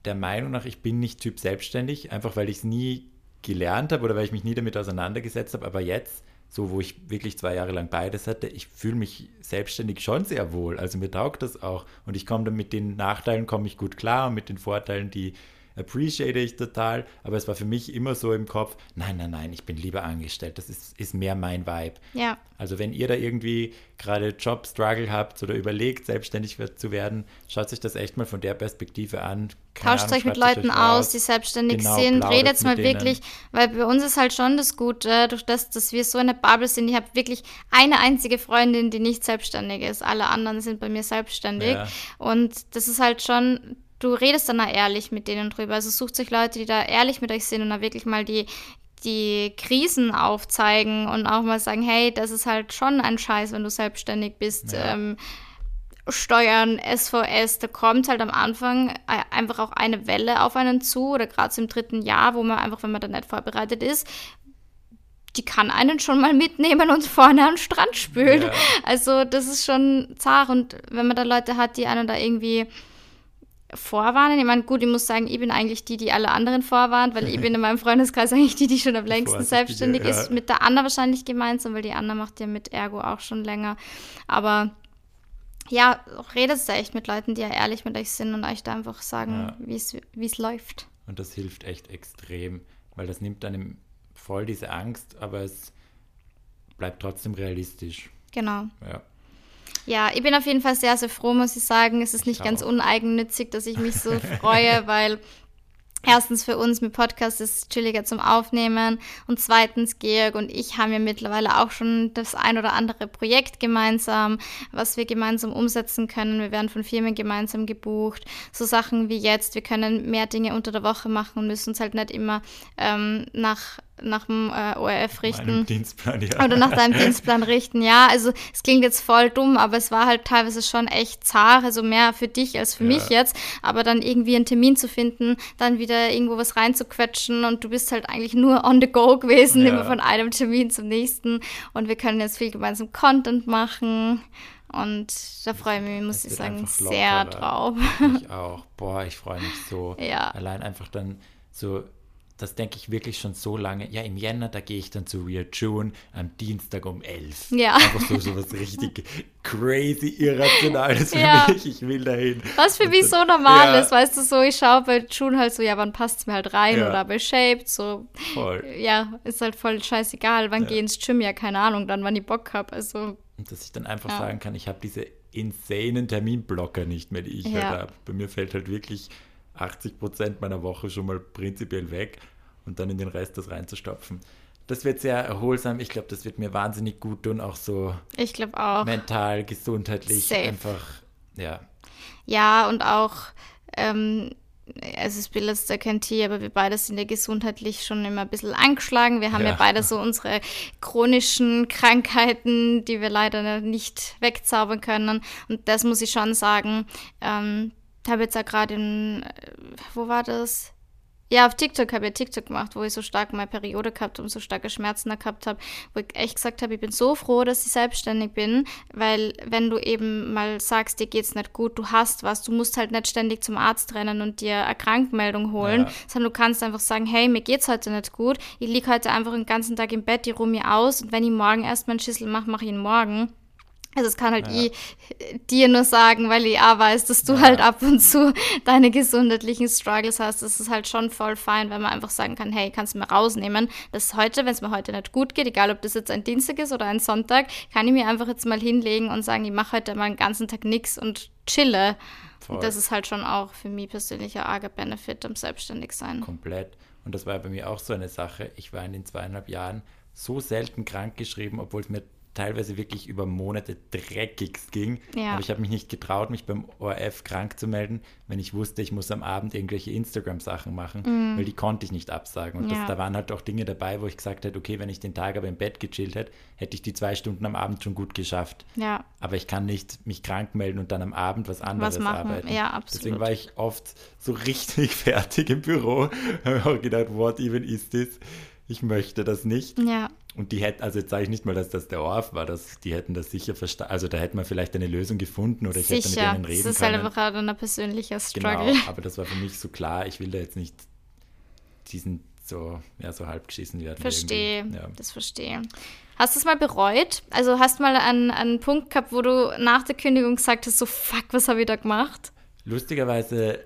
der Meinung nach, ich bin nicht Typ selbstständig, einfach weil ich es nie gelernt habe oder weil ich mich nie damit auseinandergesetzt habe. Aber jetzt, so wo ich wirklich zwei Jahre lang beides hatte, ich fühle mich selbstständig schon sehr wohl. Also mir taugt das auch. Und ich komme dann mit den Nachteilen komme ich gut klar und mit den Vorteilen, die appreciate ich total. Aber es war für mich immer so im Kopf, nein, nein, nein, ich bin lieber angestellt. Das ist, ist mehr mein Vibe. Ja. Also wenn ihr da irgendwie gerade Job-Struggle habt oder überlegt, selbstständig zu werden, schaut sich das echt mal von der Perspektive an. Keine Tauscht Ahnung, euch mit Leuten euch aus, die selbstständig Genau, sind. Redet mal wirklich, weil bei uns ist halt schon das Gute, durch das, dass wir so eine Bubble sind. Ich habe wirklich eine einzige Freundin, die nicht selbstständig ist. Alle anderen sind bei mir selbstständig. Ja. Und das ist halt schon, du redest dann auch ehrlich mit denen drüber. Also sucht sich Leute, die da ehrlich mit euch sind und da wirklich mal die, die Krisen aufzeigen und auch mal sagen, hey, das ist halt schon ein Scheiß, wenn du selbstständig bist. Ja. Ähm, Steuern, SVS, da kommt halt am Anfang äh, einfach auch eine Welle auf einen zu oder gerade so im dritten Jahr, wo man einfach, wenn man da nicht vorbereitet ist, die kann einen schon mal mitnehmen und vorne den Strand spülen. Ja. Also das ist schon zart und wenn man da Leute hat, die einen da irgendwie vorwarnen. Ich meine, gut, ich muss sagen, ich bin eigentlich die, die alle anderen vorwarnt, weil ich bin in meinem Freundeskreis (laughs) eigentlich die, die schon am längsten selbstständig ja. ist. Mit der Anna wahrscheinlich gemeinsam, weil die Anna macht ja mit Ergo auch schon länger. Aber ja, redet da echt mit Leuten, die ja ehrlich mit euch sind und euch da einfach sagen, Ja. wie es wie es läuft. Und das hilft echt extrem, weil das nimmt einem voll diese Angst, aber es bleibt trotzdem realistisch. Genau. Ja. Ja, ich bin auf jeden Fall sehr, sehr froh, muss ich sagen. Es ist nicht ganz auch. uneigennützig, dass ich mich so freue, (laughs) weil erstens für uns mit Podcast ist es chilliger zum Aufnehmen und zweitens Georg und ich haben ja mittlerweile auch schon das ein oder andere Projekt gemeinsam, was wir gemeinsam umsetzen können. Wir werden von Firmen gemeinsam gebucht. So Sachen wie jetzt, wir können mehr Dinge unter der Woche machen und müssen uns halt nicht immer ähm, nach nach dem äh, ORF richten. Dienstplan, ja. Oder nach deinem Dienstplan richten. Ja, also es klingt jetzt voll dumm, aber es war halt teilweise schon echt zart, also mehr für dich als für Ja. mich jetzt. Aber dann irgendwie einen Termin zu finden, dann wieder irgendwo was reinzuquetschen und du bist halt eigentlich nur on the go gewesen, Ja. immer von einem Termin zum nächsten. Und wir können jetzt viel gemeinsam Content machen. Und da freue ich mich, muss ich sagen, sehr drauf. Ich auch. Boah, ich freue mich so. (laughs) Ja. Allein einfach dann so, das denke ich wirklich schon so lange. Ja, im Jänner, da gehe ich dann zu Real June am Dienstag um 11. Ja. Einfach so, so was richtig crazy Irrationales (laughs) für Ja. mich. Ich will dahin. Was für mich so normal ja, ist, weißt du, so ich schaue bei June halt so, ja, wann passt es mir halt rein Ja. oder bei Shaped, so Voll. ja, ist halt voll scheißegal, wann Ja. geh ins Gym, ja, keine Ahnung, dann wann ich Bock hab. Also, Und dass ich dann einfach sagen kann, ich habe diese insanen Terminblocker nicht mehr, die ich Ja. halt habe. Bei mir fällt halt wirklich 80 Prozent meiner Woche schon mal prinzipiell weg und dann in den Rest das reinzustopfen. Das wird sehr erholsam. Ich glaube, das wird mir wahnsinnig gut tun, auch so ich glaube auch. mental, gesundheitlich, Safe. einfach, ja. Ja, und auch, ähm, also es ist da kein Tier, aber wir beide sind ja gesundheitlich schon immer ein bisschen angeschlagen. Wir haben ja, Ja. beide so unsere chronischen Krankheiten, die wir leider nicht wegzaubern können. Und das muss ich schon sagen. Ähm, habe jetzt auch gerade in, äh, wo war das? Ja, auf TikTok habe ich TikTok gemacht, wo ich so stark meine Periode gehabt und so starke Schmerzen da gehabt habe, wo ich echt gesagt habe, ich bin so froh, dass ich selbstständig bin, weil wenn du eben mal sagst, dir geht's nicht gut, du hast was, du musst halt nicht ständig zum Arzt rennen und dir eine Krankmeldung holen, Ja. sondern du kannst einfach sagen, hey, mir geht's heute nicht gut, ich lieg heute einfach den ganzen Tag im Bett, ich ruhe mir aus und wenn ich morgen erst meinen Schüssel mache, mache ich ihn morgen. Also es kann halt Ja. ich dir nur sagen, weil ich auch weiß, dass du Ja. halt ab und zu (laughs) deine gesundheitlichen Struggles hast. Das ist halt schon voll fein, wenn man einfach sagen kann, hey, kannst du mir rausnehmen, dass heute, wenn es mir heute nicht gut geht, egal ob das jetzt ein Dienstag ist oder ein Sonntag, kann ich mir einfach jetzt mal hinlegen und sagen, ich mache heute mal einen ganzen Tag nichts und chille. Und das ist halt schon auch für mich persönlich ein arger Benefit am Selbstständigsein. komplett. Und das war bei mir auch so eine Sache. Ich war in den zweieinhalb Jahren so selten krank geschrieben, obwohl es mir teilweise wirklich über Monate dreckigst ging. Ja. Aber ich habe mich nicht getraut, mich beim ORF krank zu melden, wenn ich wusste, ich muss am Abend irgendwelche Instagram-Sachen machen, weil die konnte ich nicht absagen. Und Ja. das, da waren halt auch Dinge dabei, wo ich gesagt hätte, okay, wenn ich den Tag aber im Bett gechillt hätte, hätte ich die zwei Stunden am Abend schon gut geschafft. Ja, Aber ich kann nicht mich krank melden und dann am Abend was anderes machen. arbeiten. Ja, absolut. Deswegen war ich oft so richtig (laughs) fertig im Büro. Habe mir auch gedacht, what even is this? Ich möchte das nicht. ja, Und die hätten, also jetzt sage ich nicht mal, dass das der Orf war, dass die hätten das sicher verstanden. Also da hätte man vielleicht eine Lösung gefunden oder ich hätte sicher. mit denen Das reden ist halt können. einfach auch ein persönlicher genau, Struggle. (laughs) aber das war für mich so klar, ich will da jetzt nicht diesen so, ja, so halb geschissen werden. Verstehe. Ja. das verstehe. Hast du es mal bereut? Also hast du mal einen, einen Punkt gehabt, wo du nach der Kündigung gesagt hast, so fuck, was habe ich da gemacht? Lustigerweise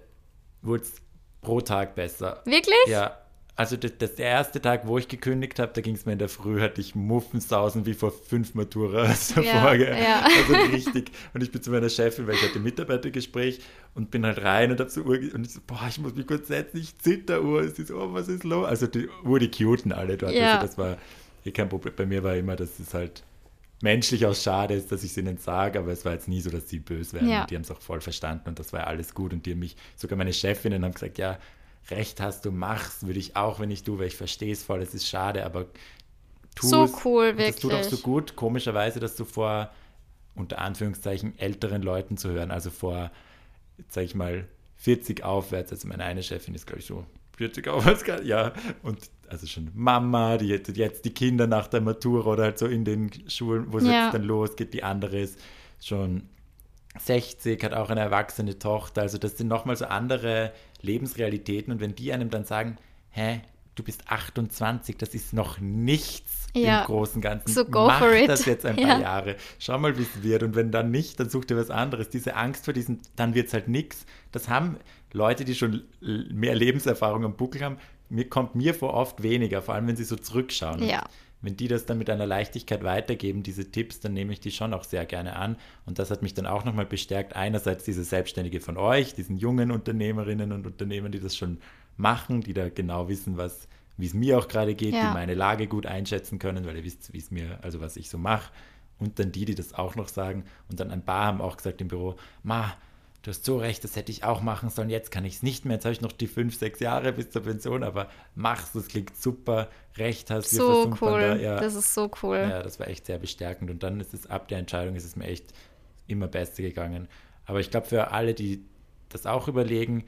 wurde es pro Tag besser. Wirklich? Ja, also das, das der erste Tag, wo ich gekündigt habe, da ging es mir in der Früh, hatte ich Muffensausen wie vor fünf Maturas (laughs) davor. Ja, ja. Also richtig. Und ich bin zu meiner Chefin, weil ich hatte ein Mitarbeitergespräch und bin halt rein und habe so Uhr und ich so, boah, ich muss mich kurz setzen, ich zitter Uhr. Und sie so, oh, was ist los? Also die Uhr, die cuten alle dort. Ja. Also das war eh kein Problem. Bei mir war immer, dass es halt menschlich auch schade ist, dass ich es ihnen sage, aber es war jetzt nie so, dass sie böse werden. Ja. Und die haben es auch voll verstanden und das war alles gut. Und die haben mich, sogar meine Chefinnen haben gesagt, ja, recht hast du, mach's, würde ich auch, wenn ich du, weil ich verstehe es voll, es ist schade, aber tu So es. cool, Und Das tut auch so wirklich. gut, komischerweise, dass du vor, unter Anführungszeichen, älteren Leuten zu hören, also vor, sag ich mal, 40 aufwärts, also meine eine Chefin ist, glaube ich, so 40 aufwärts, ja, und also schon Mama, die jetzt, jetzt die Kinder nach der Matura oder halt so in den Schulen, wo es Ja. jetzt dann losgeht, die andere ist schon 60, hat auch eine erwachsene Tochter. Also das sind nochmal so andere Lebensrealitäten. Und wenn die einem dann sagen, hä, du bist 28, das ist noch nichts Ja. im Großen Ganzen. So go Mach for it. das jetzt ein (laughs) paar Ja. Jahre. Schau mal, wie es wird. Und wenn dann nicht, dann such dir was anderes. Diese Angst vor diesem, dann wird es halt nichts. Das haben Leute, die schon mehr Lebenserfahrung am Buckel haben. Mir kommt mir vor oft weniger, vor allem wenn sie so zurückschauen. Ja. Wenn die das dann mit einer Leichtigkeit weitergeben, diese Tipps, dann nehme ich die schon auch sehr gerne an. Und das hat mich dann auch nochmal bestärkt. Einerseits diese Selbstständige von euch, diesen jungen Unternehmerinnen und Unternehmern, die das schon machen, die da genau wissen, was, wie es mir auch gerade geht, Ja. die meine Lage gut einschätzen können, weil ihr wisst, wie es mir, also was ich so mache. Und dann die, die das auch noch sagen. Und dann ein paar haben auch gesagt im Büro, Ma, du hast so recht, das hätte ich auch machen sollen. Jetzt kann ich es nicht mehr. Jetzt habe ich noch die fünf, sechs Jahre bis zur Pension, aber mach's, das klingt super. Recht hast, wir So cool. da. Ja, Das ist so cool. ja, das war echt sehr bestärkend. Und dann ist es ab der Entscheidung, ist es mir echt immer besser gegangen. Aber ich glaube, für alle, die das auch überlegen,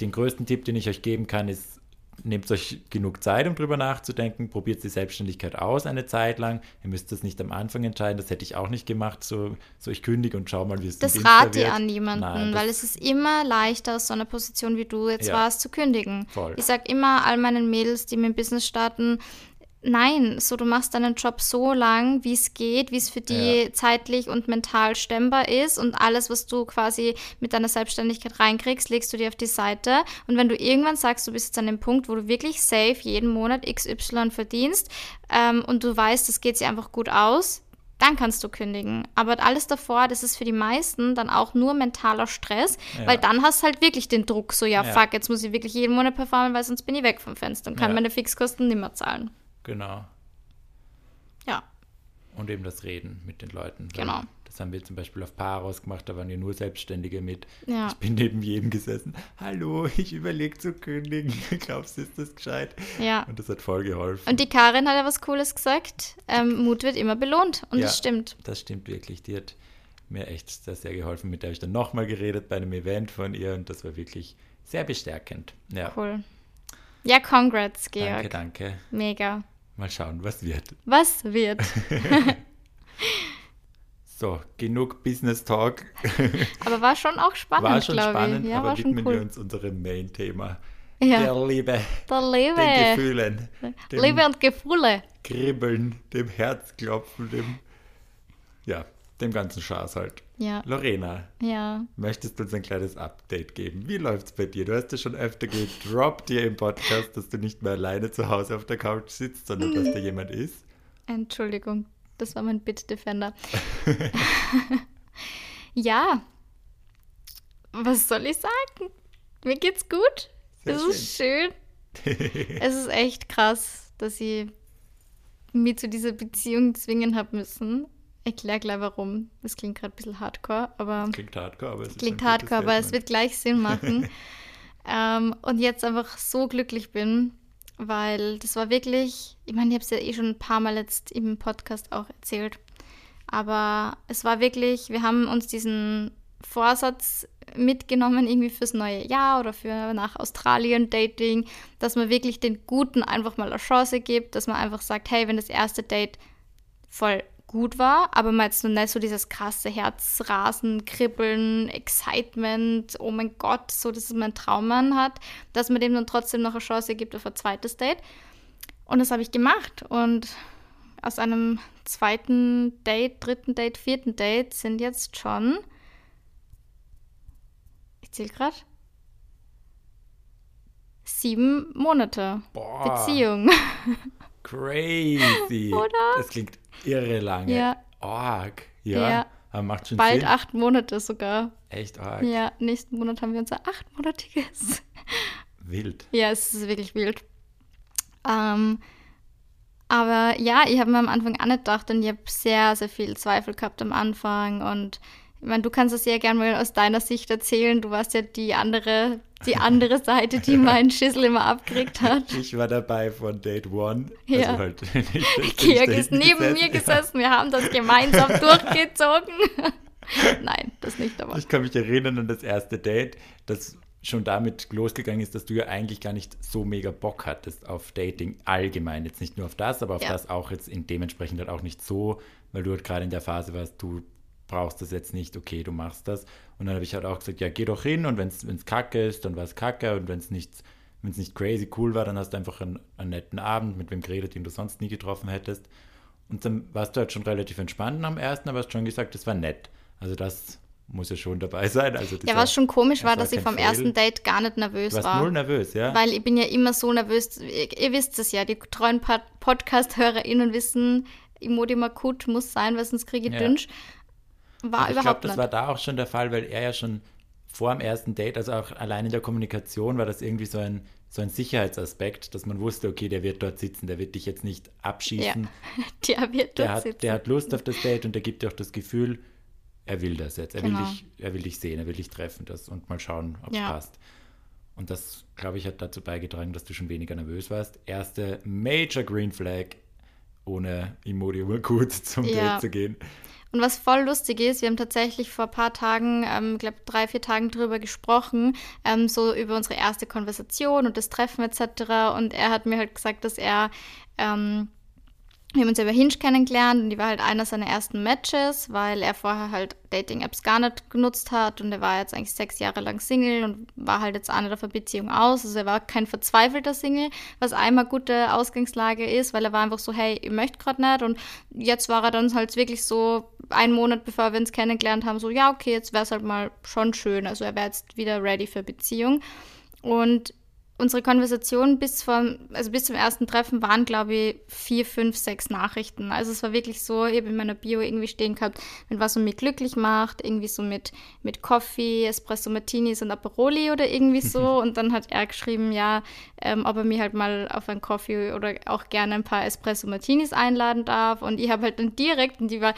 den größten Tipp, den ich euch geben kann, ist, nehmt euch genug Zeit, um drüber nachzudenken, probiert die Selbstständigkeit aus eine Zeit lang. Ihr müsst das nicht am Anfang entscheiden, das hätte ich auch nicht gemacht, so, so ich kündige und schau mal, wie es im Das rate ich wird. an niemanden, Nein, weil es ist immer leichter, aus so einer Position wie du jetzt Ja. warst, zu kündigen. Voll. Ich sag immer all meinen Mädels, die mit dem Business starten, nein, so du machst deinen Job so lang, wie es geht, wie es für die Ja. zeitlich und mental stemmbar ist und alles, was du quasi mit deiner Selbstständigkeit reinkriegst, legst du dir auf die Seite und wenn du irgendwann sagst, du bist jetzt an dem Punkt, wo du wirklich safe jeden Monat XY verdienst ähm, und du weißt, das geht sich einfach gut aus, dann kannst du kündigen. Aber alles davor, das ist für die meisten dann auch nur mentaler Stress, Ja. weil dann hast du halt wirklich den Druck, so ja, Ja. fuck, jetzt muss ich wirklich jeden Monat performen, weil sonst bin ich weg vom Fenster und kann Ja. meine Fixkosten nicht mehr zahlen. Genau. Ja, Und eben das Reden mit den Leuten. Genau. Das haben wir zum Beispiel auf Paros gemacht, da waren ja nur Selbstständige mit. Ja. Ich bin neben jedem gesessen. Hallo, ich überlege zu kündigen. (laughs) Glaubst du, ist das gescheit? ja. Und das hat voll geholfen. Und die Karin hat ja was Cooles gesagt. Ähm, Mut wird immer belohnt. Und Ja. das stimmt. Das stimmt wirklich. Die hat mir echt sehr, sehr geholfen. Mit der habe ich dann nochmal geredet bei einem Event von ihr und das war wirklich sehr bestärkend. Ja, Cool. Ja, congrats, Georg. danke, danke. Mega. Mal schauen, was wird. Was wird? (laughs) (laughs) So, genug Business Talk. (laughs) Aber war schon auch spannend, War schon glaube spannend, ich. Ja, aber war widmen wir cool. uns unserem Main-Thema. Ja, Der Liebe, der den Liebe. Gefühlen, dem Liebe und Gefühle. Kribbeln, dem Herzklopfen, dem. Ja, dem ganzen Schaß halt. Ja. Lorena, Ja. möchtest du uns ein kleines Update geben? Wie läuft's bei dir? Du hast ja schon öfter gedroppt hier im Podcast, dass du nicht mehr alleine zu Hause auf der Couch sitzt, sondern dass da (laughs) jemand ist. Entschuldigung, das war mein Bitdefender. (laughs) (laughs) ja. Was soll ich sagen? Mir geht's gut. Sehr es ist schön. es ist echt krass, dass ich mich zu dieser Beziehung zwingen habe müssen. Erklär gleich warum. Das klingt gerade ein bisschen hardcore, aber Klingt hardcore, aber es klingt hardcore, aber es wird gleich Sinn (laughs) machen. ähm, und jetzt einfach so glücklich bin, weil das war wirklich, ich meine, ich habe es ja eh schon ein paar Mal jetzt im Podcast auch erzählt, aber es war wirklich, wir haben uns diesen Vorsatz mitgenommen, irgendwie fürs neue Jahr oder für nach Australien Dating, dass man wirklich den Guten einfach mal eine Chance gibt, dass man einfach sagt, hey, wenn das erste Date voll gut war, aber man jetzt noch nicht so dieses krasse Herzrasen, Kribbeln, Excitement, oh mein Gott, so dass es mein Traummann hat, dass man dem dann trotzdem noch eine Chance gibt auf ein zweites Date. Und das habe ich gemacht. Und aus einem zweiten Date, dritten Date, vierten Date sind jetzt schon, ich zähle gerade, sieben Monate Boah, Beziehung. (laughs) Crazy. Oder? Das klingt irre lange. Ja. Arg. Ja. Ja. Aber macht schon Bald Sinn. acht Monate sogar. Echt arg. Ja, nächsten Monat haben wir unser achtmonatiges. (laughs) Wild. Ja, es ist wirklich wild. Ähm, aber ja, ich habe mir am Anfang auch nicht gedacht und ich habe sehr, sehr viel Zweifel gehabt am Anfang. Und ich meine, du kannst es sehr gerne mal aus deiner Sicht erzählen. Du warst ja die andere, die andere (laughs) Seite, die meinen Schissel immer abgekriegt hat. Ich war dabei von Date One. Ja. Also halt (laughs) (laughs) Georg ist neben mir gesessen, wir haben das gemeinsam durchgezogen. Nein, das nicht, aber. Ich kann mich erinnern an das erste Date, das schon damit losgegangen ist, dass du ja eigentlich gar nicht so mega Bock hattest auf Dating allgemein. Jetzt nicht nur auf das, aber auf Ja. das auch jetzt in dementsprechend halt auch nicht so, weil du halt gerade in der Phase warst, du brauchst das jetzt nicht, okay, du machst das. Und dann habe ich halt auch gesagt, ja, geh doch hin und wenn es kacke ist, dann war es kacke und wenn es nicht, wenn's nicht crazy cool war, dann hast du einfach einen, einen netten Abend mit wem geredet, den du sonst nie getroffen hättest. Und dann warst du halt schon relativ entspannt am ersten, aber hast schon gesagt, das war nett. Also das muss ja schon dabei sein. Also Ja, was schon komisch war, war dass ich vom Fail. ersten Date gar nicht nervös Du warst war. null nervös, ja? Weil ich bin ja immer so nervös. Ihr, ihr wisst es ja, die treuen Pod Podcast-HörerInnen wissen, Imodium akut muss sein, weil sonst kriege ich Ja. Dünsch. War ich glaube, überhaupt das nicht. war da auch schon der Fall, weil er ja schon vor dem ersten Date, also auch allein in der Kommunikation, war das irgendwie so ein, so ein Sicherheitsaspekt, dass man wusste, okay, der wird dort sitzen, der wird dich jetzt nicht ja, abschießen. (laughs) der wird Der, dort hat, sitzen. der hat Lust auf das Date und der gibt dir auch das Gefühl, er will das jetzt. Er, will Genau. dich, er will dich sehen, er will dich treffen das und mal schauen, ob es Ja. passt. Und das, glaube ich, hat dazu beigetragen, dass du schon weniger nervös warst. Erste Major Green Flag, ohne Imodium gut (laughs) zum Ja. Date zu gehen. Und was voll lustig ist, wir haben tatsächlich vor ein paar Tagen, ähm, glaube drei, vier Tagen drüber gesprochen, ähm, so über unsere erste Konversation und das Treffen etc. Und er hat mir halt gesagt, dass er, ähm, wir haben uns über Hinge kennengelernt und die war halt einer seiner ersten Matches, weil er vorher halt Dating-Apps gar nicht genutzt hat und er war jetzt eigentlich sechs Jahre lang Single und war halt jetzt auch nicht auf Beziehung aus. Also er war kein verzweifelter Single, was einmal gute Ausgangslage ist, weil er war einfach so, hey, ich möchte gerade nicht und jetzt war er dann halt wirklich so einen Monat bevor wir uns kennengelernt haben, so, ja, okay, jetzt wäre es halt mal schon schön. Also er wäre jetzt wieder ready für Beziehung. Und unsere Konversation bis vom, also bis zum ersten Treffen waren, glaube ich, vier, fünf, sechs Nachrichten. Also es war wirklich so, ich habe in meiner Bio irgendwie stehen gehabt, mit was er mich glücklich macht, irgendwie so mit, mit Coffee, Espresso Martinis und Aperoli oder irgendwie so. und dann hat er geschrieben, ja, ähm, ob er mich halt mal auf einen Coffee oder auch gerne ein paar Espresso Martinis einladen darf. Und ich habe halt dann direkt, und die war,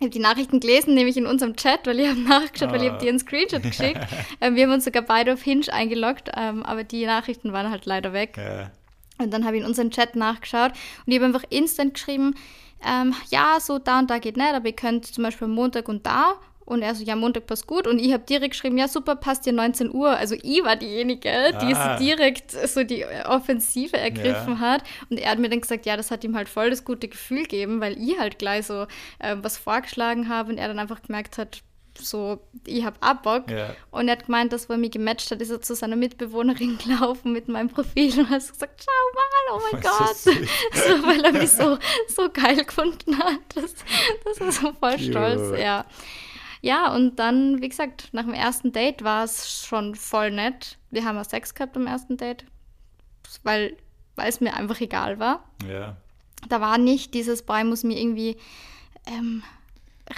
habe die Nachrichten gelesen, nämlich in unserem Chat, weil ich habe nachgeschaut, weil ich habe dir einen Screenshot (laughs) geschickt. ähm, wir haben uns sogar beide auf Hinge eingeloggt, ähm, aber die Nachrichten waren halt leider weg. Ja. Und dann habe ich in unseren Chat nachgeschaut und ich habe einfach instant geschrieben, ähm, ja, so da und da geht nicht, aber ihr könnt zum Beispiel Montag und da. Und er so, ja, Montag passt gut. Und ich habe direkt geschrieben, ja, super, passt dir 19 Uhr. Also ich war diejenige, die Ah. es direkt so die Offensive ergriffen Ja. hat. Und er hat mir dann gesagt, ja, das hat ihm halt voll das gute Gefühl gegeben, weil ich halt gleich so ähm, was vorgeschlagen habe und er dann einfach gemerkt hat, so, ich habe auch Bock. Ja. Und er hat gemeint, dass wo er mich gematcht hat, ist er zu seiner Mitbewohnerin (laughs) gelaufen mit meinem Profil und hat gesagt, schau mal, oh mein Gott. (laughs) so, weil er mich so, so geil gefunden hat. Das, das ist so voll Cute. stolz, ja. Ja, und dann, wie gesagt, nach dem ersten Date war es schon voll nett. Wir haben auch Sex gehabt am ersten Date, weil, weil es mir einfach egal war. Ja. Da war nicht dieses, ich muss mir irgendwie ähm,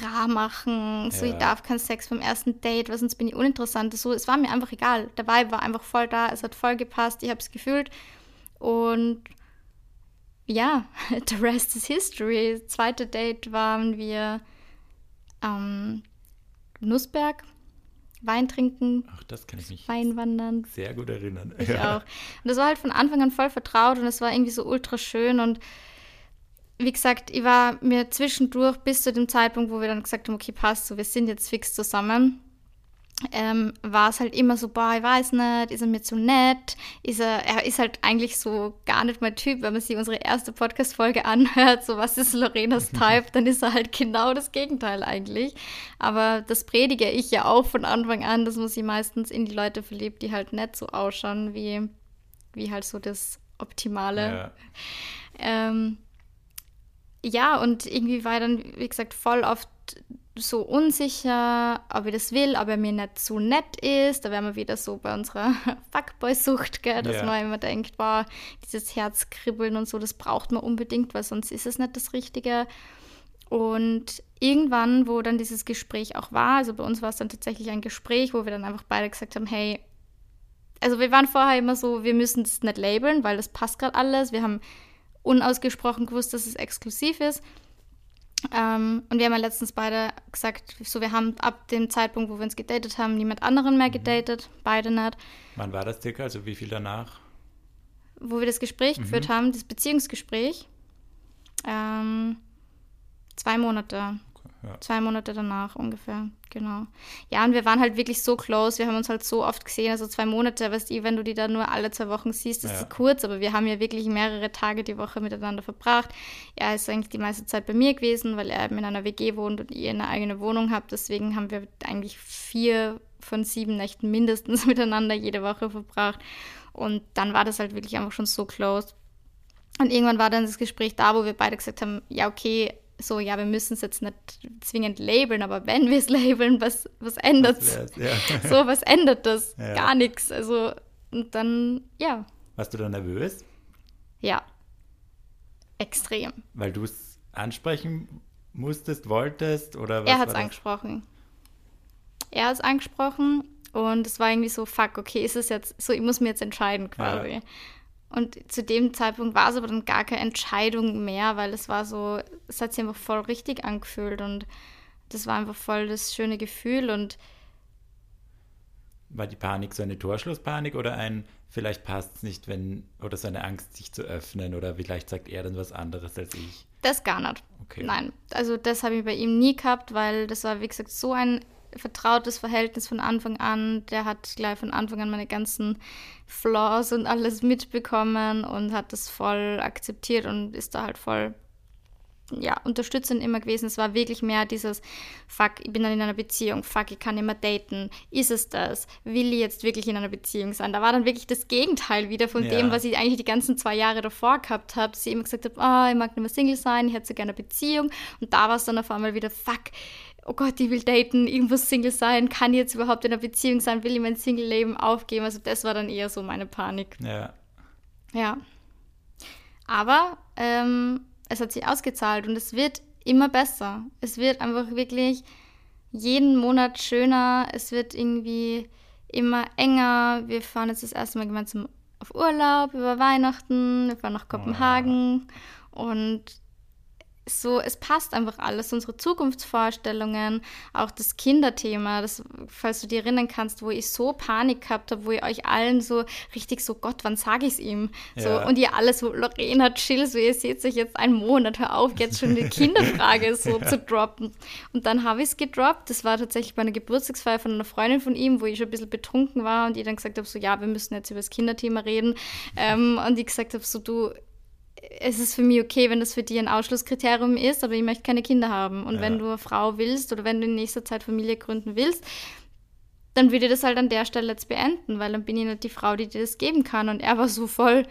rar machen, so Ja. ich darf keinen Sex beim ersten Date, weil sonst bin ich uninteressant. So, es war mir einfach egal. Der Vibe war einfach voll da, es hat voll gepasst, ich habe es gefühlt. Und ja, (laughs) the rest is history. Zweite Date waren wir am Nussberg, Wein trinken, Ach, das kann ich mich Wein wandern, sehr gut erinnern. ich auch. Und das war halt von Anfang an voll vertraut und es war irgendwie so ultra schön und wie gesagt, ich war mir zwischendurch bis zu dem Zeitpunkt, wo wir dann gesagt haben, okay, passt, so, wir sind jetzt fix zusammen, ähm, war es halt immer so, boah, ich weiß nicht, ist er mir zu nett? Ist er, er ist halt eigentlich so gar nicht mein Typ, wenn man sich unsere erste Podcast-Folge anhört, so was ist Lorenas (laughs) Type, dann ist er halt genau das Gegenteil eigentlich. Aber das predige ich ja auch von Anfang an, dass man sich meistens in die Leute verliebt, die halt nicht so ausschauen, wie, wie halt so das Optimale. Ja. Ähm, ja, und irgendwie war er dann, wie gesagt, voll oft so unsicher, ob ich das will, ob er mir nicht so nett ist. Da wären wir wieder so bei unserer (laughs) Fuckboy-Sucht, gell, dass Ja. man immer denkt, boah, dieses Herzkribbeln und so, das braucht man unbedingt, weil sonst ist es nicht das Richtige. Und irgendwann, wo dann dieses Gespräch auch war, also bei uns war es dann tatsächlich ein Gespräch, wo wir dann einfach beide gesagt haben, hey, also wir waren vorher immer so, wir müssen es nicht labeln, weil das passt gerade alles. Wir haben unausgesprochen gewusst, dass es exklusiv ist. Ähm, und wir haben ja letztens beide gesagt, so wir haben ab dem Zeitpunkt, wo wir uns gedatet haben, niemand anderen mehr gedatet, beide nicht. Wann war das circa? Also wie viel danach? Wo wir das Gespräch geführt haben, das Beziehungsgespräch, ähm, zwei Monate. Ja. Zwei Monate danach ungefähr, genau. Ja, und wir waren halt wirklich so close, wir haben uns halt so oft gesehen, also zwei Monate, weißt du, wenn du die dann nur alle zwei Wochen siehst, das Ja. ist kurz, aber wir haben ja wirklich mehrere Tage die Woche miteinander verbracht. Er ist eigentlich die meiste Zeit bei mir gewesen, weil er eben in einer WG wohnt und ich eine eigene Wohnung habe, deswegen haben wir eigentlich vier von sieben Nächten mindestens (laughs) miteinander jede Woche verbracht und dann war das halt wirklich einfach schon so close. Und irgendwann war dann das Gespräch da, wo wir beide gesagt haben, ja, okay, so, ja, wir müssen es jetzt nicht zwingend labeln, aber wenn wir es (laughs) labeln, was, was ändert es? Ja. (laughs) So, was ändert das? Ja. Gar nichts. Also, und dann, ja, Warst du da nervös, ja. Extrem. weil du es ansprechen musstest, wolltest oder was er hat es angesprochen. Er hat es angesprochen und es war irgendwie so, fuck, okay, ist es jetzt, so, ich muss mir jetzt entscheiden quasi. Ja. Und zu dem Zeitpunkt war es aber dann gar keine Entscheidung mehr, weil es war so, es hat sich einfach voll richtig angefühlt und das war einfach voll das schöne Gefühl und War die Panik so eine Torschlusspanik oder ein, vielleicht passt es nicht, wenn, oder so eine Angst, sich zu öffnen oder vielleicht sagt er dann was anderes als ich? das gar nicht. Okay. Nein, also das habe ich bei ihm nie gehabt, weil das war, wie gesagt, so ein vertrautes Verhältnis von Anfang an. Der hat gleich von Anfang an meine ganzen Flaws und alles mitbekommen und hat das voll akzeptiert und ist da halt voll ja, unterstützend immer gewesen. Es war wirklich mehr dieses, fuck, ich bin dann in einer Beziehung, fuck, ich kann immer daten. Ist es das? Will ich jetzt wirklich in einer Beziehung sein? Da war dann wirklich das Gegenteil wieder von Ja. dem, was ich eigentlich die ganzen zwei Jahre davor gehabt habe. Sie immer gesagt habe, ah, ich mag nicht mehr Single sein, ich hätte so gerne eine Beziehung. Und da war es dann auf einmal wieder, fuck, oh Gott, ich will daten, ich muss Single sein, kann ich jetzt überhaupt in einer Beziehung sein, will ich mein Single-Leben aufgeben? Also das war dann eher so meine Panik. Ja. Ja. Aber ähm, es hat sich ausgezahlt und es wird immer besser. Es wird einfach wirklich jeden Monat schöner. Es wird irgendwie immer enger. Wir fahren jetzt das erste Mal gemeinsam auf Urlaub über Weihnachten. Wir fahren nach Kopenhagen und so, es passt einfach alles, unsere Zukunftsvorstellungen, auch das Kinderthema, das, falls du dir erinnern kannst, wo ich so Panik gehabt habe, wo ich euch allen so richtig so, Gott, wann sage ich es ihm? So, Ja. und ihr alle so, Lorena, chill, so, ihr seht sich jetzt einen Monat, hör auf, jetzt schon die (laughs) Kinderfrage so zu droppen. Und dann habe ich es gedroppt, das war tatsächlich bei einer Geburtstagsfeier von einer Freundin von ihm, wo ich schon ein bisschen betrunken war und ich dann gesagt habe, so, ja, wir müssen jetzt über das Kinderthema reden. Ähm, und ich gesagt habe, so, du, es ist für mich okay, wenn das für dich ein Ausschlusskriterium ist, aber ich möchte keine Kinder haben. Und Ja. wenn du eine Frau willst oder wenn du in nächster Zeit Familie gründen willst, dann würde ich das halt an der Stelle jetzt beenden, weil dann bin ich nicht die Frau, die dir das geben kann. Und er war so voll,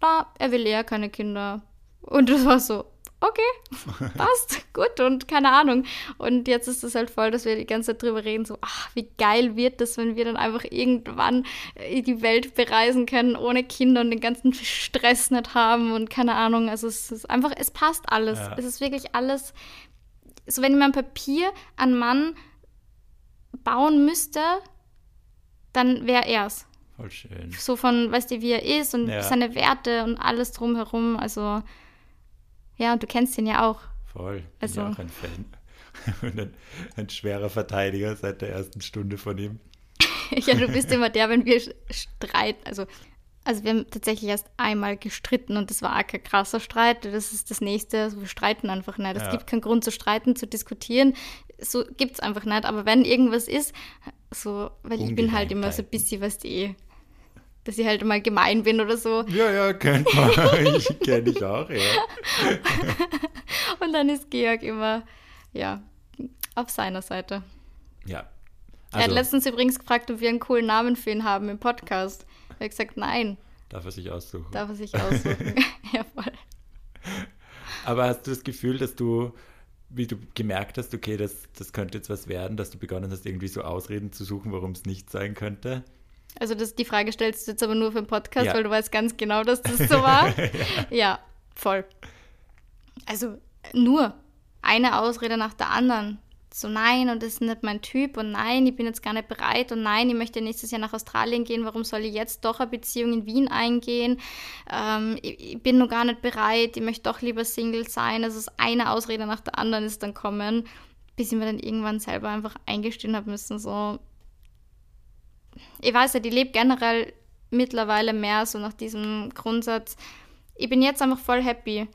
na, er will eher keine Kinder. Und das war so, okay, (laughs) passt, gut und keine Ahnung. Und jetzt ist es halt voll, dass wir die ganze Zeit drüber reden, so, ach, wie geil wird das, wenn wir dann einfach irgendwann äh, die Welt bereisen können ohne Kinder und den ganzen Stress nicht haben und keine Ahnung. Also es ist einfach, es passt alles. Ja. Es ist wirklich alles, so wenn man Papier an Mann bauen müsste, dann wäre er es. Voll schön. So von, weißt du, wie er ist und ja. seine Werte und alles drumherum. Also ja, und du kennst ihn ja auch. Voll. Ich bin also. auch ein Fan. (laughs) Und ein, ein schwerer Verteidiger seit der ersten Stunde von ihm. (laughs) ja, du (laughs) bist immer der, wenn wir streiten. Also, also wir haben tatsächlich erst einmal gestritten und das war auch kein krasser Streit. Das ist das nächste. Also wir streiten einfach nicht. Es ja. gibt keinen Grund zu streiten, zu diskutieren. So gibt es einfach nicht. Aber wenn irgendwas ist, so, weil ich bin halt immer so ein bisschen, was die dass ich halt mal gemein bin oder so. Ja, ja, kennt man. (laughs) ich kenne ich auch, ja. (laughs) und dann ist Georg immer, ja, auf seiner Seite. Ja. Also, er hat also letztens übrigens gefragt, ob wir einen coolen Namen für ihn haben im Podcast. Er hat gesagt, nein. Darf er sich aussuchen? Darf er sich aussuchen. (laughs) ja, voll. Aber hast du das Gefühl, dass du, wie du gemerkt hast, okay, das, das könnte jetzt was werden, dass du begonnen hast, irgendwie so Ausreden zu suchen, warum es nicht sein könnte? Also das, die Frage stellst du jetzt aber nur für den Podcast, ja. weil du weißt ganz genau, dass das so (laughs) war. ja. ja, voll. Also nur eine Ausrede nach der anderen. So nein, und das ist nicht mein Typ und nein, ich bin jetzt gar nicht bereit und nein, ich möchte nächstes Jahr nach Australien gehen, warum soll ich jetzt doch eine Beziehung in Wien eingehen? Ähm, ich, ich, bin noch gar nicht bereit, ich möchte doch lieber Single sein. Also es ist eine Ausrede nach der anderen ist dann kommen, bis ich mir dann irgendwann selber einfach eingestehen habe müssen, so ich weiß ja, die lebt generell mittlerweile mehr so nach diesem Grundsatz, ich bin jetzt einfach voll happy.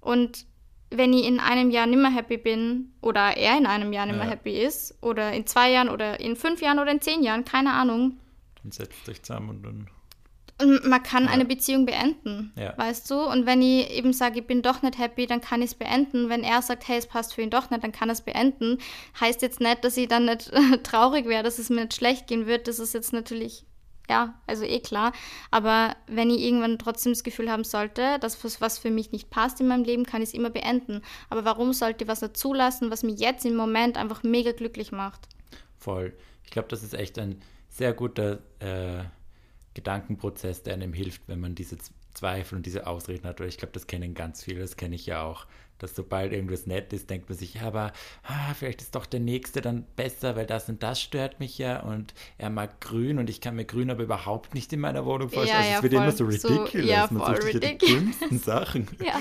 Und wenn ich in einem Jahr nicht mehr happy bin oder er in einem Jahr nicht mehr ja. happy ist oder in zwei Jahren oder in fünf Jahren oder in zehn Jahren, keine Ahnung. Dann setzt euch zusammen und dann und man kann ja. eine Beziehung beenden, ja. weißt du? Und wenn ich eben sage, ich bin doch nicht happy, dann kann ich es beenden. Wenn er sagt, hey, es passt für ihn doch nicht, dann kann er es beenden. Heißt jetzt nicht, dass ich dann nicht (laughs) traurig wäre, dass es mir nicht schlecht gehen wird. Das ist jetzt natürlich, ja, also eh klar. Aber wenn ich irgendwann trotzdem das Gefühl haben sollte, dass was für mich nicht passt in meinem Leben, kann ich es immer beenden. Aber warum sollte ich was nicht zulassen, was mich jetzt im Moment einfach mega glücklich macht? Voll. Ich glaube, das ist echt ein sehr guter... Äh Gedankenprozess, der einem hilft, wenn man diese Zweifel und diese Ausreden hat. Oder ich glaube, das kennen ganz viele, das kenne ich ja auch. Dass sobald irgendwas nett ist, denkt man sich, ja, aber ah, vielleicht ist doch der Nächste dann besser, weil das und das stört mich ja und er mag grün und ich kann mir grün aber überhaupt nicht in meiner Wohnung vorstellen. Ja, also es ja, wird immer so ridiculous. So, ja, man sucht sich ja die dümmsten (laughs) Sachen. ja.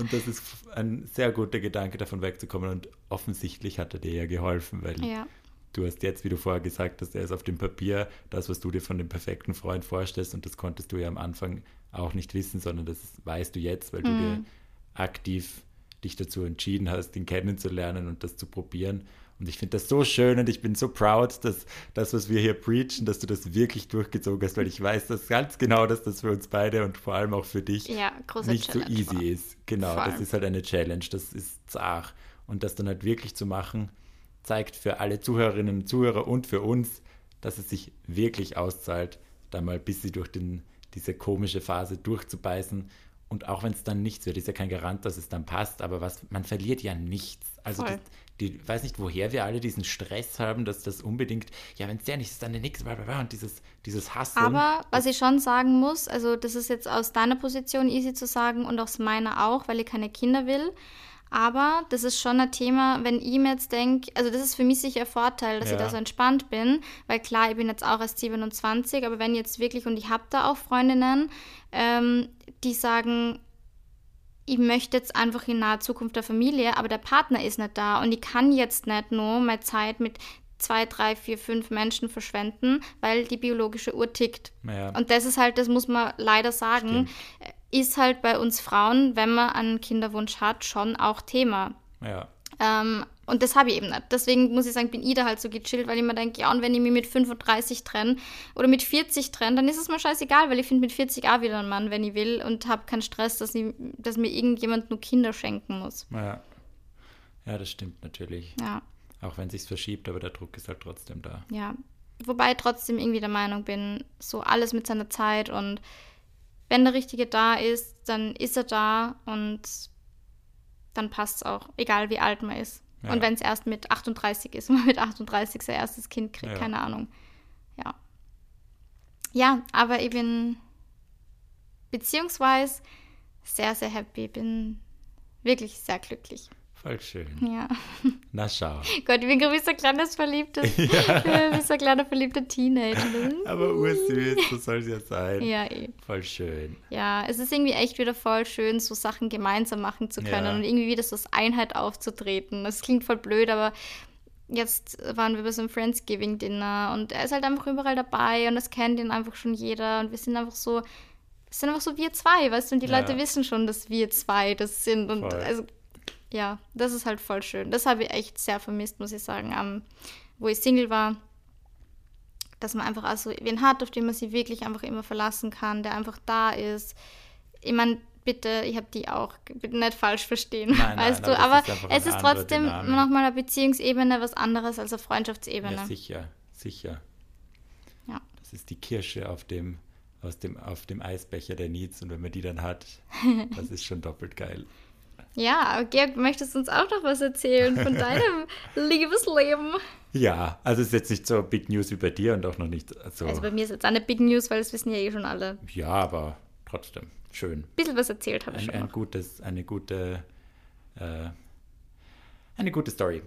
Und das ist ein sehr guter Gedanke, davon wegzukommen. Und offensichtlich hat er dir ja geholfen, weil ja du hast jetzt, wie du vorher gesagt hast, er ist auf dem Papier das, was du dir von dem perfekten Freund vorstellst und das konntest du ja am Anfang auch nicht wissen, sondern das weißt du jetzt, weil du mhm. dir aktiv dich dazu entschieden hast, ihn kennenzulernen und das zu probieren. Und ich finde das so schön und ich bin so proud, dass das, was wir hier preachen, dass du das wirklich durchgezogen hast, weil ich weiß das ganz genau, dass das für uns beide und vor allem auch für dich ja, nicht Challenge so easy war. ist. Genau, das ist halt eine Challenge, das ist zart. Und das dann halt wirklich zu machen, zeigt für alle Zuhörerinnen und Zuhörer und für uns, dass es sich wirklich auszahlt, da mal bis sie durch den, diese komische Phase durchzubeißen. Und auch wenn es dann nichts wird, ist ja kein Garant, dass es dann passt, aber was, man verliert ja nichts. Also die, die, weiß nicht, woher wir alle diesen Stress haben, dass das unbedingt, ja, wenn es der nicht ist, dann der nächste, bla, und dieses, dieses Hassen. Aber was ich schon sagen muss, also das ist jetzt aus deiner Position easy zu sagen und aus meiner auch, weil ich keine Kinder will. Aber das ist schon ein Thema, wenn ich mir jetzt denke, also das ist für mich sicher ein Vorteil, dass ja. ich da so entspannt bin, weil klar, ich bin jetzt auch erst 27, aber wenn jetzt wirklich, und ich habe da auch Freundinnen, ähm, die sagen, ich möchte jetzt einfach in naher Zukunft der Familie, aber der Partner ist nicht da und ich kann jetzt nicht nur meine Zeit mit zwei, drei, vier, fünf Menschen verschwenden, weil die biologische Uhr tickt. Ja. Und das ist halt, das muss man leider sagen. Stimmt ist halt bei uns Frauen, wenn man einen Kinderwunsch hat, schon auch Thema. Ja. Ähm, und das habe ich eben nicht. Deswegen muss ich sagen, bin ich da halt so gechillt, weil ich mir denke, ja, und wenn ich mich mit 35 trenne oder mit 40 trenne, dann ist es mir scheißegal, weil ich finde mit 40 auch wieder einen Mann, wenn ich will und habe keinen Stress, dass, ich, dass mir irgendjemand nur Kinder schenken muss. Ja. Ja, das stimmt natürlich. Ja. Auch wenn es sich verschiebt, aber der Druck ist halt trotzdem da. Ja. Wobei ich trotzdem irgendwie der Meinung bin, so alles mit seiner Zeit und wenn der Richtige da ist, dann ist er da und dann passt es auch, egal wie alt man ist. Ja. Und wenn es erst mit 38 ist, und (laughs) man mit 38 sein erstes Kind kriegt, Ja. keine Ahnung. Ja. Ja, aber ich bin beziehungsweise sehr, sehr happy. Ich bin wirklich sehr glücklich. Voll schön. Ja. Na schau. (laughs) Gott, ich bin gerade wie so ein kleines verliebtes, (laughs) wie so ein kleiner verliebter Teenager. Aber ursüß, so soll es ja sein. Ja, eh. Voll schön. Ja, es ist irgendwie echt wieder voll schön, so Sachen gemeinsam machen zu können Ja. und irgendwie wieder so als Einheit aufzutreten. Das klingt voll blöd, aber jetzt waren wir bei so einem Friendsgiving-Dinner und er ist halt einfach überall dabei und es kennt ihn einfach schon jeder und wir sind einfach so, es sind einfach so wir zwei, weißt du, und die Ja. Leute wissen schon, dass wir zwei das sind und Voll. also, ja, das ist halt voll schön. Das habe ich echt sehr vermisst, muss ich sagen, am, wo ich Single war dass man einfach also wen hat, auf den man sich wirklich einfach immer verlassen kann, der einfach da ist. Ich meine, bitte, ich habe die auch, bitte nicht falsch verstehen, Nein, (laughs) nein, weißt aber du, aber ist es ist trotzdem nochmal eine Beziehungsebene was anderes als eine Freundschaftsebene. Ja, sicher, sicher. Ja. Das ist die Kirsche auf dem, aus dem, auf dem Eisbecher der Needs und wenn man die dann hat, (laughs) das ist schon doppelt geil. Ja, Georg, möchtest du uns auch noch was erzählen von (laughs) deinem Liebesleben? Ja, also es ist jetzt nicht so Big News wie bei dir und auch noch nicht so. Also bei mir ist jetzt eine Big News, weil das wissen ja eh schon alle. Ein ja, aber trotzdem schön. bisschen was erzählt habe ich Ein, schon ein noch. gutes, eine gute, äh, eine gute Story.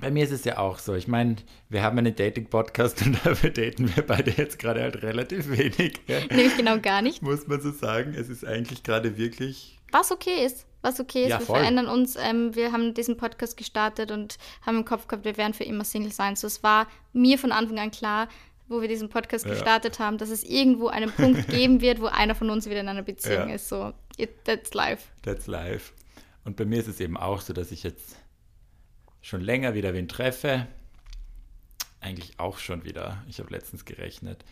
Bei mir ist es ja auch so. Ich meine, wir haben einen Dating-Podcast (laughs) und dafür daten wir beide jetzt gerade halt relativ wenig. Nämlich genau gar nicht. Muss man so sagen. Es ist eigentlich gerade wirklich. Was okay ist. Was okay ist. Ja, wir voll. verändern uns. Ähm, wir haben diesen Podcast gestartet und haben im Kopf gehabt, wir werden für immer Single sein. So, es war mir von Anfang an klar, wo wir diesen Podcast Ja. gestartet haben, dass es irgendwo einen Punkt (laughs) geben wird, wo einer von uns wieder in einer Beziehung Ja. ist. So, it, that's life. That's life. Und bei mir ist es eben auch so, dass ich jetzt schon länger wieder wen treffe. Eigentlich auch schon wieder. Ich habe letztens gerechnet.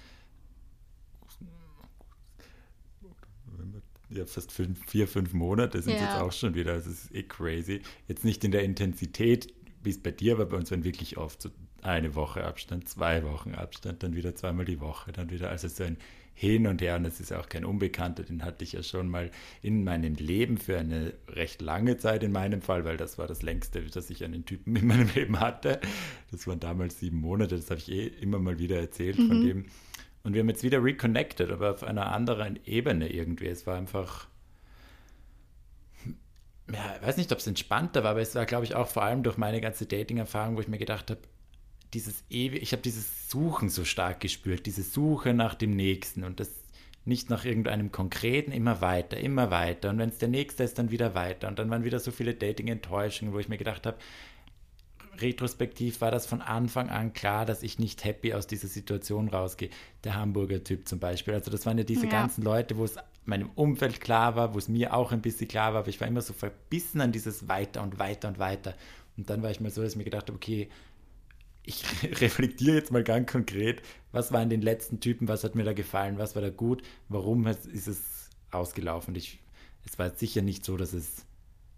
Ja, fast fünf, vier, fünf Monate sind es Ja. jetzt auch schon wieder. Das ist eh crazy. Jetzt nicht in der Intensität, wie es bei dir war. Bei uns waren wirklich oft so eine Woche Abstand, zwei Wochen Abstand, dann wieder zweimal die Woche, dann wieder. Also so ein Hin und Her. Und das ist ja auch kein Unbekannter. Den hatte ich ja schon mal in meinem Leben für eine recht lange Zeit in meinem Fall, weil das war das längste, dass ich einen Typen in meinem (laughs) Leben hatte. Das waren damals sieben Monate. Das habe ich eh immer mal wieder erzählt von dem. Und wir haben jetzt wieder reconnected, aber auf einer anderen Ebene irgendwie. Es war einfach ja, ich weiß nicht, ob es entspannter war, aber es war, glaube ich, auch vor allem durch meine ganze Dating-Erfahrung, wo ich mir gedacht habe, dieses ewig, ich habe dieses Suchen so stark gespürt, diese Suche nach dem Nächsten und das nicht nach irgendeinem Konkreten, immer weiter, immer weiter. Und wenn es der Nächste ist, dann wieder weiter. Und dann waren wieder so viele Dating-Enttäuschungen, wo ich mir gedacht habe, retrospektiv war das von Anfang an klar, dass ich nicht happy aus dieser Situation rausgehe. Der Hamburger Typ zum Beispiel. Also das waren ja diese Ja. ganzen Leute, wo es meinem Umfeld klar war, wo es mir auch ein bisschen klar war, aber ich war immer so verbissen an dieses weiter und weiter und weiter. Und dann war ich mal so, dass ich mir gedacht habe, okay, ich (laughs) reflektiere jetzt mal ganz konkret, was waren den letzten Typen, was hat mir da gefallen, was war da gut, warum ist es ausgelaufen. Ich, es war jetzt sicher nicht so, dass es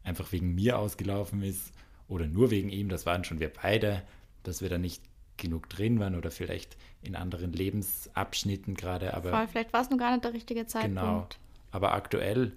einfach wegen mir ausgelaufen ist oder nur wegen ihm, das waren schon wir beide, dass wir da nicht genug drin waren oder vielleicht in anderen Lebensabschnitten gerade, aber Voll, vielleicht war es nur gar nicht der richtige Zeitpunkt. Genau. Aber aktuell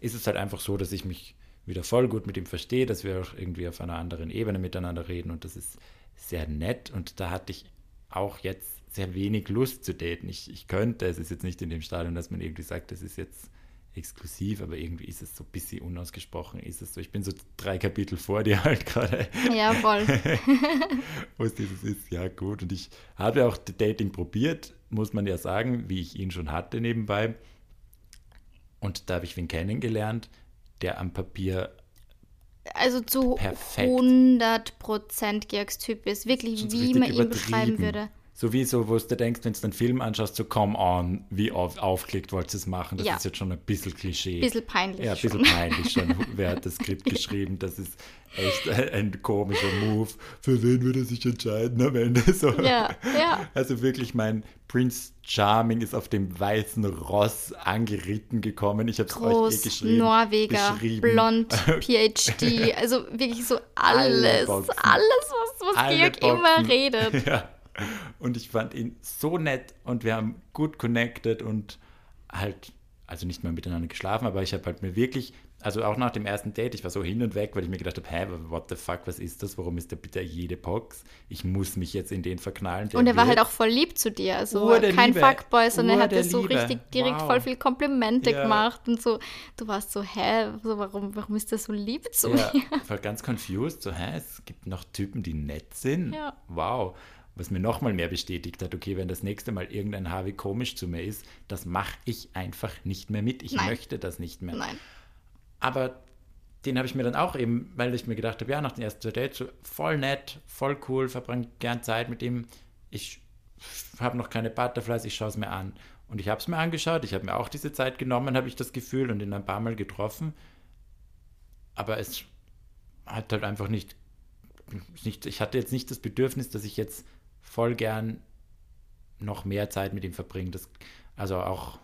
ist es halt einfach so, dass ich mich wieder voll gut mit ihm verstehe, dass wir auch irgendwie auf einer anderen Ebene miteinander reden und das ist sehr nett und da hatte ich auch jetzt sehr wenig Lust zu daten. Ich, ich könnte, es ist jetzt nicht in dem Stadium, dass man irgendwie sagt, das ist jetzt exklusiv, aber irgendwie ist es so ein bisschen unausgesprochen, ist es so. Ich bin so drei Kapitel vor dir halt gerade Ja, voll. (laughs) was dieses ist, ja gut. Und ich habe auch Dating probiert, muss man ja sagen, wie ich ihn schon hatte nebenbei. Und da habe ich wen kennengelernt, der am Papier Also zu Perfekt. 100% Georgs Typ ist. Wirklich, so wie man ihn beschreiben würde. So wie so, wo du denkst, wenn du einen Film anschaust, so come on, wie auf, aufgelegt wolltest du es machen. Das Ja. ist jetzt schon ein bisschen Klischee. Bisschen peinlich Ja, ein schon. bisschen (laughs) peinlich schon. Wer hat das Skript geschrieben? Das ist echt ein, ein komischer Move. Für wen würde er sich entscheiden am Ende? (laughs) So. Ja, ja. Also wirklich, mein Prince Charming ist auf dem weißen Ross angeritten gekommen. Ich habe es euch eh geschrieben. Norweger, beschrieben. blond, (laughs) PhD, also wirklich so Alle alles, Boxen. alles, was, was Alle Georg immer Boxen. redet. Ja. Und ich fand ihn so nett und wir haben gut connected und halt, also nicht mehr miteinander geschlafen, aber ich habe halt mir wirklich, also auch nach dem ersten Date, ich war so hin und weg, weil ich mir gedacht habe, hä, what the fuck, was ist das? Warum ist der bitte jede Box? Ich muss mich jetzt in den verknallen. Und er war halt auch voll lieb zu dir, also Ur kein Liebe. Fuckboy, sondern er hat dir so Liebe. richtig direkt Wow. voll viel Komplimente Ja. gemacht und so. Du warst so, hä, so, warum, warum ist der so lieb zu Ja, mir? ich war ganz confused, so, hä, es gibt noch Typen, die nett sind. Ja. Wow. Was mir nochmal mehr bestätigt hat, okay, wenn das nächste Mal irgendein Harvey komisch zu mir ist, das mache ich einfach nicht mehr mit. Ich Nein. möchte das nicht mehr. Nein. Aber den habe ich mir dann auch eben, weil ich mir gedacht habe, ja, nach den ersten zwei Dates, so voll nett, voll cool, verbringe gern Zeit mit ihm. Ich habe noch keine Butterflies, ich schaue es mir an. Und ich habe es mir angeschaut, ich habe mir auch diese Zeit genommen, habe ich das Gefühl, und ihn ein paar Mal getroffen. Aber es hat halt einfach nicht, nicht, ich hatte jetzt nicht das Bedürfnis, dass ich jetzt voll gern noch mehr Zeit mit ihm verbringe. Das, also auch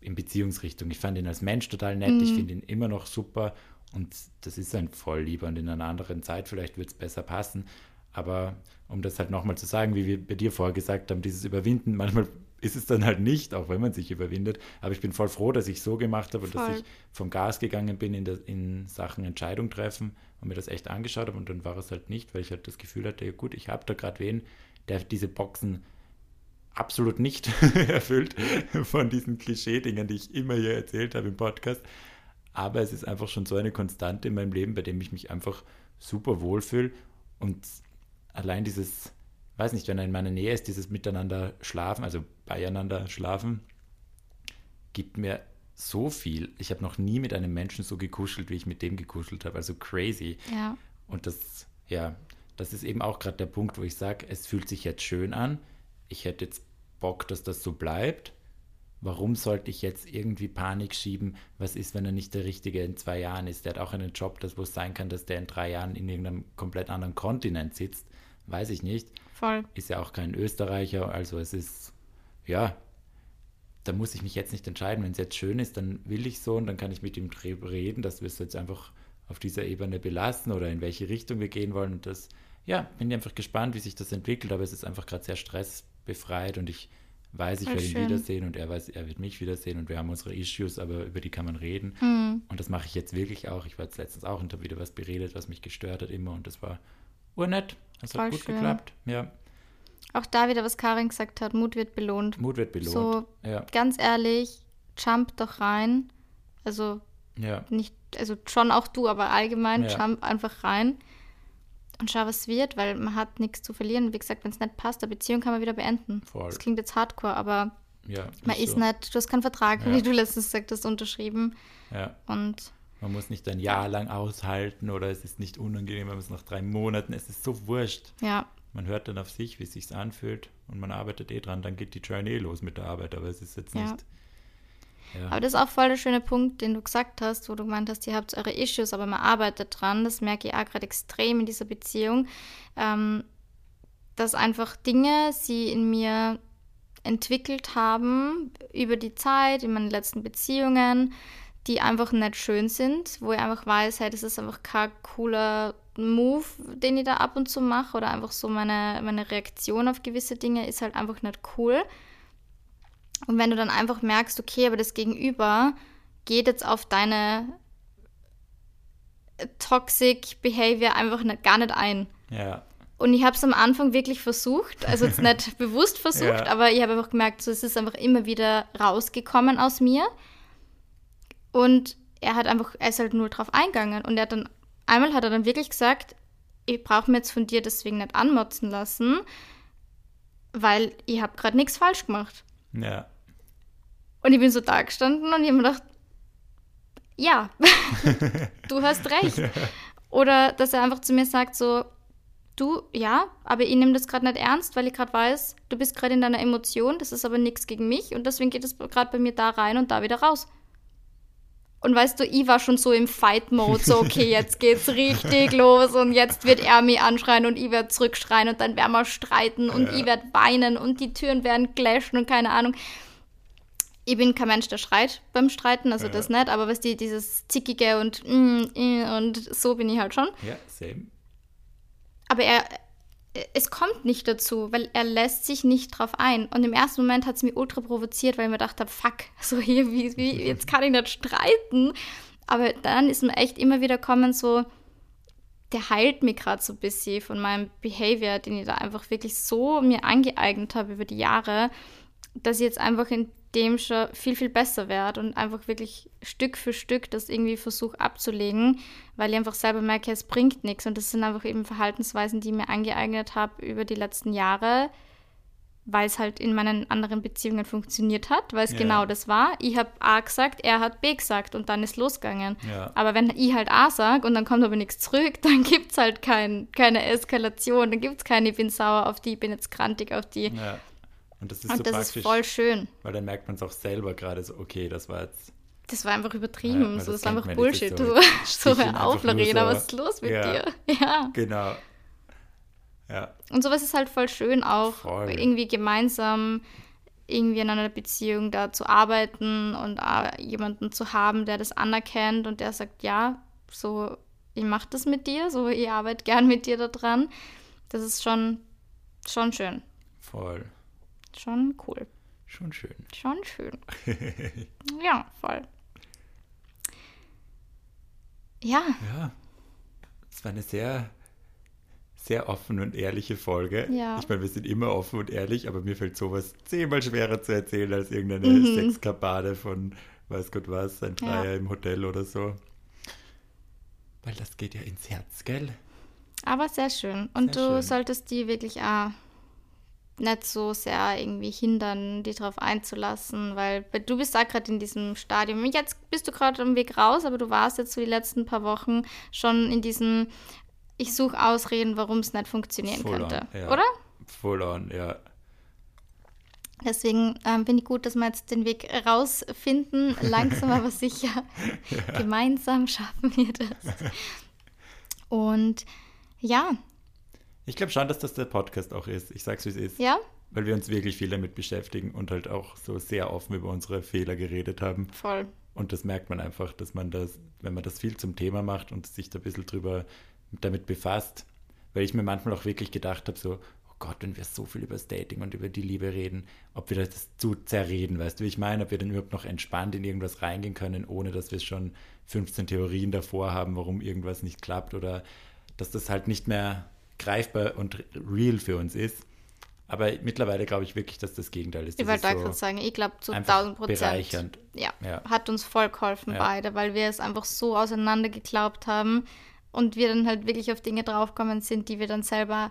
in Beziehungsrichtung. Ich fand ihn als Mensch total nett, ich finde ihn immer noch super und das ist ein Volllieber und in einer anderen Zeit vielleicht wird es besser passen. Aber um das halt nochmal zu sagen, wie wir bei dir vorher gesagt haben, dieses Überwinden, manchmal ist es dann halt nicht, auch wenn man sich überwindet. Aber ich bin voll froh, dass ich so gemacht habe und dass Voll. ich vom Gas gegangen bin in, der, in Sachen Entscheidung treffen und mir das echt angeschaut habe und dann war es halt nicht, weil ich halt das Gefühl hatte, ja gut, ich habe da gerade wen, der diese Boxen absolut nicht (laughs) erfüllt von diesen Klischee-Dingern, die ich immer hier erzählt habe im Podcast. Aber es ist einfach schon so eine Konstante in meinem Leben, bei dem ich mich einfach super wohlfühle. Und allein dieses, weiß nicht, wenn er in meiner Nähe ist, dieses Miteinander schlafen, also beieinander schlafen, gibt mir so viel. Ich habe noch nie mit einem Menschen so gekuschelt, wie ich mit dem gekuschelt habe. Also crazy. Ja. Und das, ja, das ist eben auch gerade der Punkt, wo ich sage, es fühlt sich jetzt schön an. Ich hätte jetzt Bock, dass das so bleibt. Warum sollte ich jetzt irgendwie Panik schieben? Was ist, wenn er nicht der Richtige in zwei Jahren ist? Der hat auch einen Job, das wo es sein kann, dass der in drei Jahren in irgendeinem komplett anderen Kontinent sitzt. Weiß ich nicht. Voll. Ist ja auch kein Österreicher. Also es ist, ja, da muss ich mich jetzt nicht entscheiden. Wenn es jetzt schön ist, dann will ich so und dann kann ich mit ihm drüber reden, dass wir es jetzt einfach auf dieser Ebene belassen oder in welche Richtung wir gehen wollen. Und das, ja, bin ich einfach gespannt, wie sich das entwickelt, aber es ist einfach gerade sehr stressbefreit und ich weiß, ich Voll werde ihn wiedersehen und er weiß, er wird mich wiedersehen und wir haben unsere Issues, aber über die kann man reden. Mhm. Und das mache ich jetzt wirklich auch. Ich war jetzt letztens auch und habe wieder was beredet, was mich gestört hat immer und das war urnett. Das Voll hat gut schön. geklappt. Ja, Auch da wieder, was Karin gesagt hat, Mut wird belohnt. Mut wird belohnt. So, Ja, ganz ehrlich, jump doch rein. Also ja, nicht, also schon auch du, aber allgemein, Ja. jump einfach rein und schau, was wird, weil man hat nichts zu verlieren. Wie gesagt, wenn es nicht passt, eine Beziehung kann man wieder beenden. Voll. Das klingt jetzt hardcore, aber ja. man ist so. nicht, du hast keinen Vertrag, wie du letztens gesagt hast, unterschrieben. Ja. Und Man muss nicht ein Jahr lang aushalten oder es ist nicht unangenehm, wenn man es nach drei Monaten, es ist so wurscht. ja, Man hört dann auf sich, wie es sich anfühlt und man arbeitet eh dran, dann geht die Journey los mit der Arbeit, aber es ist jetzt Ja. nicht. Ja, aber das ist auch voll der schöne Punkt, den du gesagt hast, wo du gemeint hast, ihr habt eure Issues, aber man arbeitet dran. Das merke ich auch gerade extrem in dieser Beziehung, ähm, dass einfach Dinge sie in mir entwickelt haben über die Zeit, in meinen letzten Beziehungen, die einfach nicht schön sind, wo ich einfach weiß, hey, das ist einfach kein cooler Move, den ich da ab und zu mache oder einfach so meine, meine Reaktion auf gewisse Dinge ist halt einfach nicht cool. Und wenn du dann einfach merkst, okay, aber das Gegenüber geht jetzt auf deine Toxic Behavior einfach nicht, gar nicht ein. ja, Und ich habe es am Anfang wirklich versucht, also jetzt (laughs) nicht bewusst versucht, Ja. aber ich habe einfach gemerkt, so, es ist einfach immer wieder rausgekommen aus mir. Und er hat einfach, er ist halt nur drauf eingegangen. Und er hat dann, einmal hat er dann wirklich gesagt, ich brauche mir jetzt von dir deswegen nicht anmotzen lassen, weil ich habe gerade nichts falsch gemacht. ja, Und ich bin so da gestanden und ich habe mir gedacht, ja, (laughs) du hast recht. (laughs) Oder dass er einfach zu mir sagt so, du, ja, aber ich nehme das gerade nicht ernst, weil ich gerade weiß, du bist gerade in deiner Emotion, das ist aber nichts gegen mich und deswegen geht es gerade bei mir da rein und da wieder raus. Und weißt du, ich war schon so im Fight-Mode, so okay, jetzt geht's richtig los und jetzt wird er mich anschreien und ich werde zurückschreien und dann werden wir streiten und Ja. ich werde weinen und die Türen werden clashen und keine Ahnung. Ich bin kein Mensch, der schreit beim Streiten, also Ja. das nicht, aber was die, dieses Zickige und mm, mm, und so bin ich halt schon. ja, same. Aber er, es kommt nicht dazu, weil er lässt sich nicht drauf ein. Und im ersten Moment hat es mich ultra provoziert, weil ich mir gedacht habe, fuck, (laughs) so hier, wie, wie, jetzt kann ich nicht streiten. Aber dann ist mir echt immer wieder kommen so, der heilt mich gerade so ein bisschen von meinem Behavior, den ich da einfach wirklich so mir angeeignet habe über die Jahre, dass ich jetzt einfach in dem schon viel, viel besser werde und einfach wirklich Stück für Stück das irgendwie versuche abzulegen, weil ich einfach selber merke, es bringt nichts. Und das sind einfach eben Verhaltensweisen, die ich mir angeeignet habe über die letzten Jahre, weil es halt in meinen anderen Beziehungen funktioniert hat, weil es ja. genau das war. Ich habe A gesagt, er hat B gesagt und dann ist losgegangen. Ja. Aber wenn ich halt A sage und dann kommt aber nichts zurück, (laughs) dann gibt es halt kein, keine Eskalation, dann gibt es keine, ich bin sauer auf die, ich bin jetzt krantig auf die. Ja. Und das ist und so das praktisch. ist voll schön. Weil dann merkt man es auch selber gerade so, okay, das war jetzt. Das war einfach übertrieben. Ja, so, das, das war einfach Bullshit. So, du, so hör auf, Lorena, so, was ist los mit ja, dir? (laughs) Ja. Genau. Ja. Und sowas ist halt voll schön, auch voll. irgendwie gemeinsam irgendwie in einer Beziehung da zu arbeiten und jemanden zu haben, der das anerkennt und der sagt, ja, so, ich mache das mit dir, so, ich arbeite gern mit dir daran. Das ist schon, schon schön. Voll. Schon cool. Schon schön. Schon schön. (laughs) ja, voll. Ja. Ja. Es war eine sehr, sehr offene und ehrliche Folge. Ja. Ich meine, wir sind immer offen und ehrlich, aber mir fällt sowas zehnmal schwerer zu erzählen als irgendeine mhm. Sexkabade von weiß Gott was, ein Dreier ja. im Hotel oder so. Weil das geht ja ins Herz, gell? Aber sehr schön. Und sehr du schön. solltest die wirklich auch nicht so sehr irgendwie hindern, dich darauf einzulassen, weil du bist da gerade in diesem Stadium. Jetzt bist du gerade am Weg raus, aber du warst jetzt so die letzten paar Wochen schon in diesem, ich suche Ausreden, warum es nicht funktionieren Full könnte, on, ja. oder? Full on, ja. Deswegen ähm, finde ich gut, dass wir jetzt den Weg rausfinden, (laughs) langsam aber sicher. (laughs) ja. Gemeinsam schaffen wir das. Und ja, ich glaube schon, dass das der Podcast auch ist. Ich sag's, wie es ist. Ja? Weil wir uns wirklich viel damit beschäftigen und halt auch so sehr offen über unsere Fehler geredet haben. Voll. Und das merkt man einfach, dass man das, wenn man das viel zum Thema macht und sich da ein bisschen drüber damit befasst, weil ich mir manchmal auch wirklich gedacht habe, so, oh Gott, wenn wir so viel über das Dating und über die Liebe reden, ob wir das zu zerreden, weißt du, wie ich meine, ob wir dann überhaupt noch entspannt in irgendwas reingehen können, ohne dass wir schon 15 Theorien davor haben, warum irgendwas nicht klappt oder dass das halt nicht mehr greifbar und real für uns ist. Aber mittlerweile glaube ich wirklich, dass das Gegenteil ist. Ich wollte da so gerade sagen, ich glaube zu 1000 Prozent. Bereichernd. Ja, ja, hat uns voll geholfen, ja. beide, weil wir es einfach so auseinander geglaubt haben und wir dann halt wirklich auf Dinge draufgekommen sind, die wir dann selber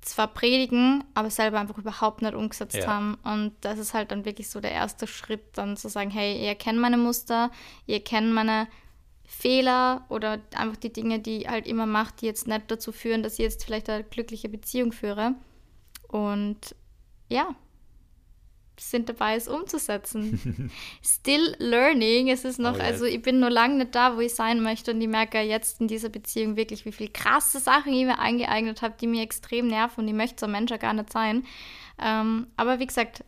zwar predigen, aber selber einfach überhaupt nicht umgesetzt ja. haben. Und das ist halt dann wirklich so der erste Schritt, dann zu sagen, hey, ihr kennt meine Muster, ihr kennt meine Fehler oder einfach die Dinge, die halt immer macht, die jetzt nicht dazu führen, dass ich jetzt vielleicht eine glückliche Beziehung führe. Und ja, sind dabei, es umzusetzen. (laughs) Still learning. Es ist noch, oh, also ich bin nur lange nicht da, wo ich sein möchte und ich merke jetzt in dieser Beziehung wirklich, wie viele krasse Sachen ich mir eingeeignet habe, die mir extrem nerven und ich möchte so ein Mensch ja gar nicht sein. Ähm, aber wie gesagt,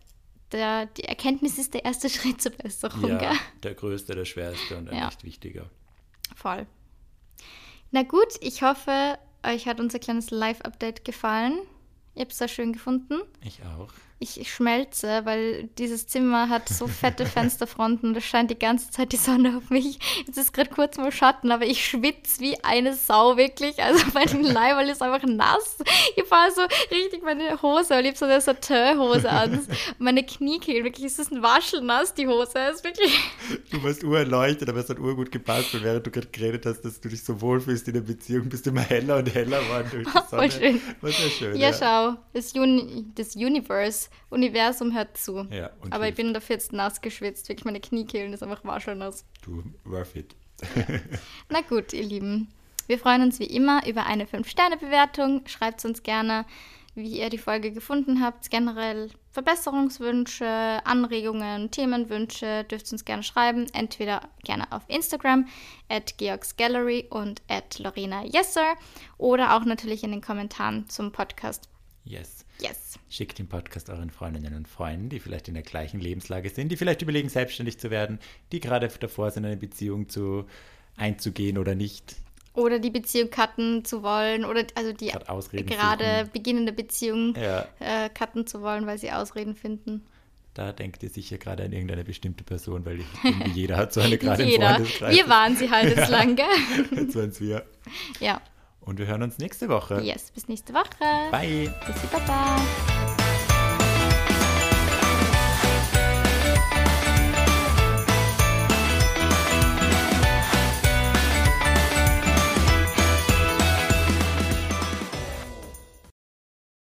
der, die Erkenntnis ist der erste (laughs) Schritt zur Besserung. Ja, gell? der größte, der schwerste und ein ja. echt wichtiger. Voll. Na gut, ich hoffe, euch hat unser kleines Live-Update gefallen. Ihr habt es sehr schön gefunden. Ich auch ich schmelze, weil dieses Zimmer hat so fette (laughs) Fensterfronten und es scheint die ganze Zeit die Sonne auf mich. Jetzt ist gerade kurz mal Schatten, aber ich schwitze wie eine Sau wirklich. Also mein (laughs) Leiberl ist einfach nass. Ich fahre so richtig meine Hose, ich habe so eine Satin-Hose an. (laughs) Meine Kniekehlen, wirklich, es ist ein Waschelnass, die Hose. Es ist wirklich... Du warst urerleuchtet, aber es hat urgut gepasst, weil während du gerade geredet hast, dass du dich so wohlfühlst in der Beziehung, bist du immer heller und heller geworden durch die Sonne. Voll schön. Was ja schön. Ja, ja. schau, das, Uni das Universe Universum hört zu. Ja, Aber hilft. ich bin dafür jetzt nass geschwitzt. Wirklich, meine Kniekehlen ist einfach waschelnass. Du, worth it. (laughs) Na gut, ihr Lieben. Wir freuen uns wie immer über eine 5-Sterne-Bewertung. Schreibt uns gerne, wie ihr die Folge gefunden habt. Generell Verbesserungswünsche, Anregungen, Themenwünsche dürft ihr uns gerne schreiben. Entweder gerne auf Instagram at georgsgallery und at Lorena Yesser oder auch natürlich in den Kommentaren zum Podcast. Yes. Yes. Schickt den Podcast euren Freundinnen und Freunden, die vielleicht in der gleichen Lebenslage sind, die vielleicht überlegen, selbstständig zu werden, die gerade davor sind, eine Beziehung zu, einzugehen oder nicht. Oder die Beziehung cutten zu wollen. Oder also die gerade suchen. beginnende Beziehung Ja. äh, cutten zu wollen, weil sie Ausreden finden. Da denkt ihr sicher gerade an irgendeine bestimmte Person, weil irgendwie jeder hat so eine (laughs) gerade im Jeder. Freundeskreis. Wir waren sie halt jetzt (laughs) lang, gell? Jetzt waren's wir. Ja. Und wir hören uns nächste Woche. Yes, bis nächste Woche. Bye. Bis Baba.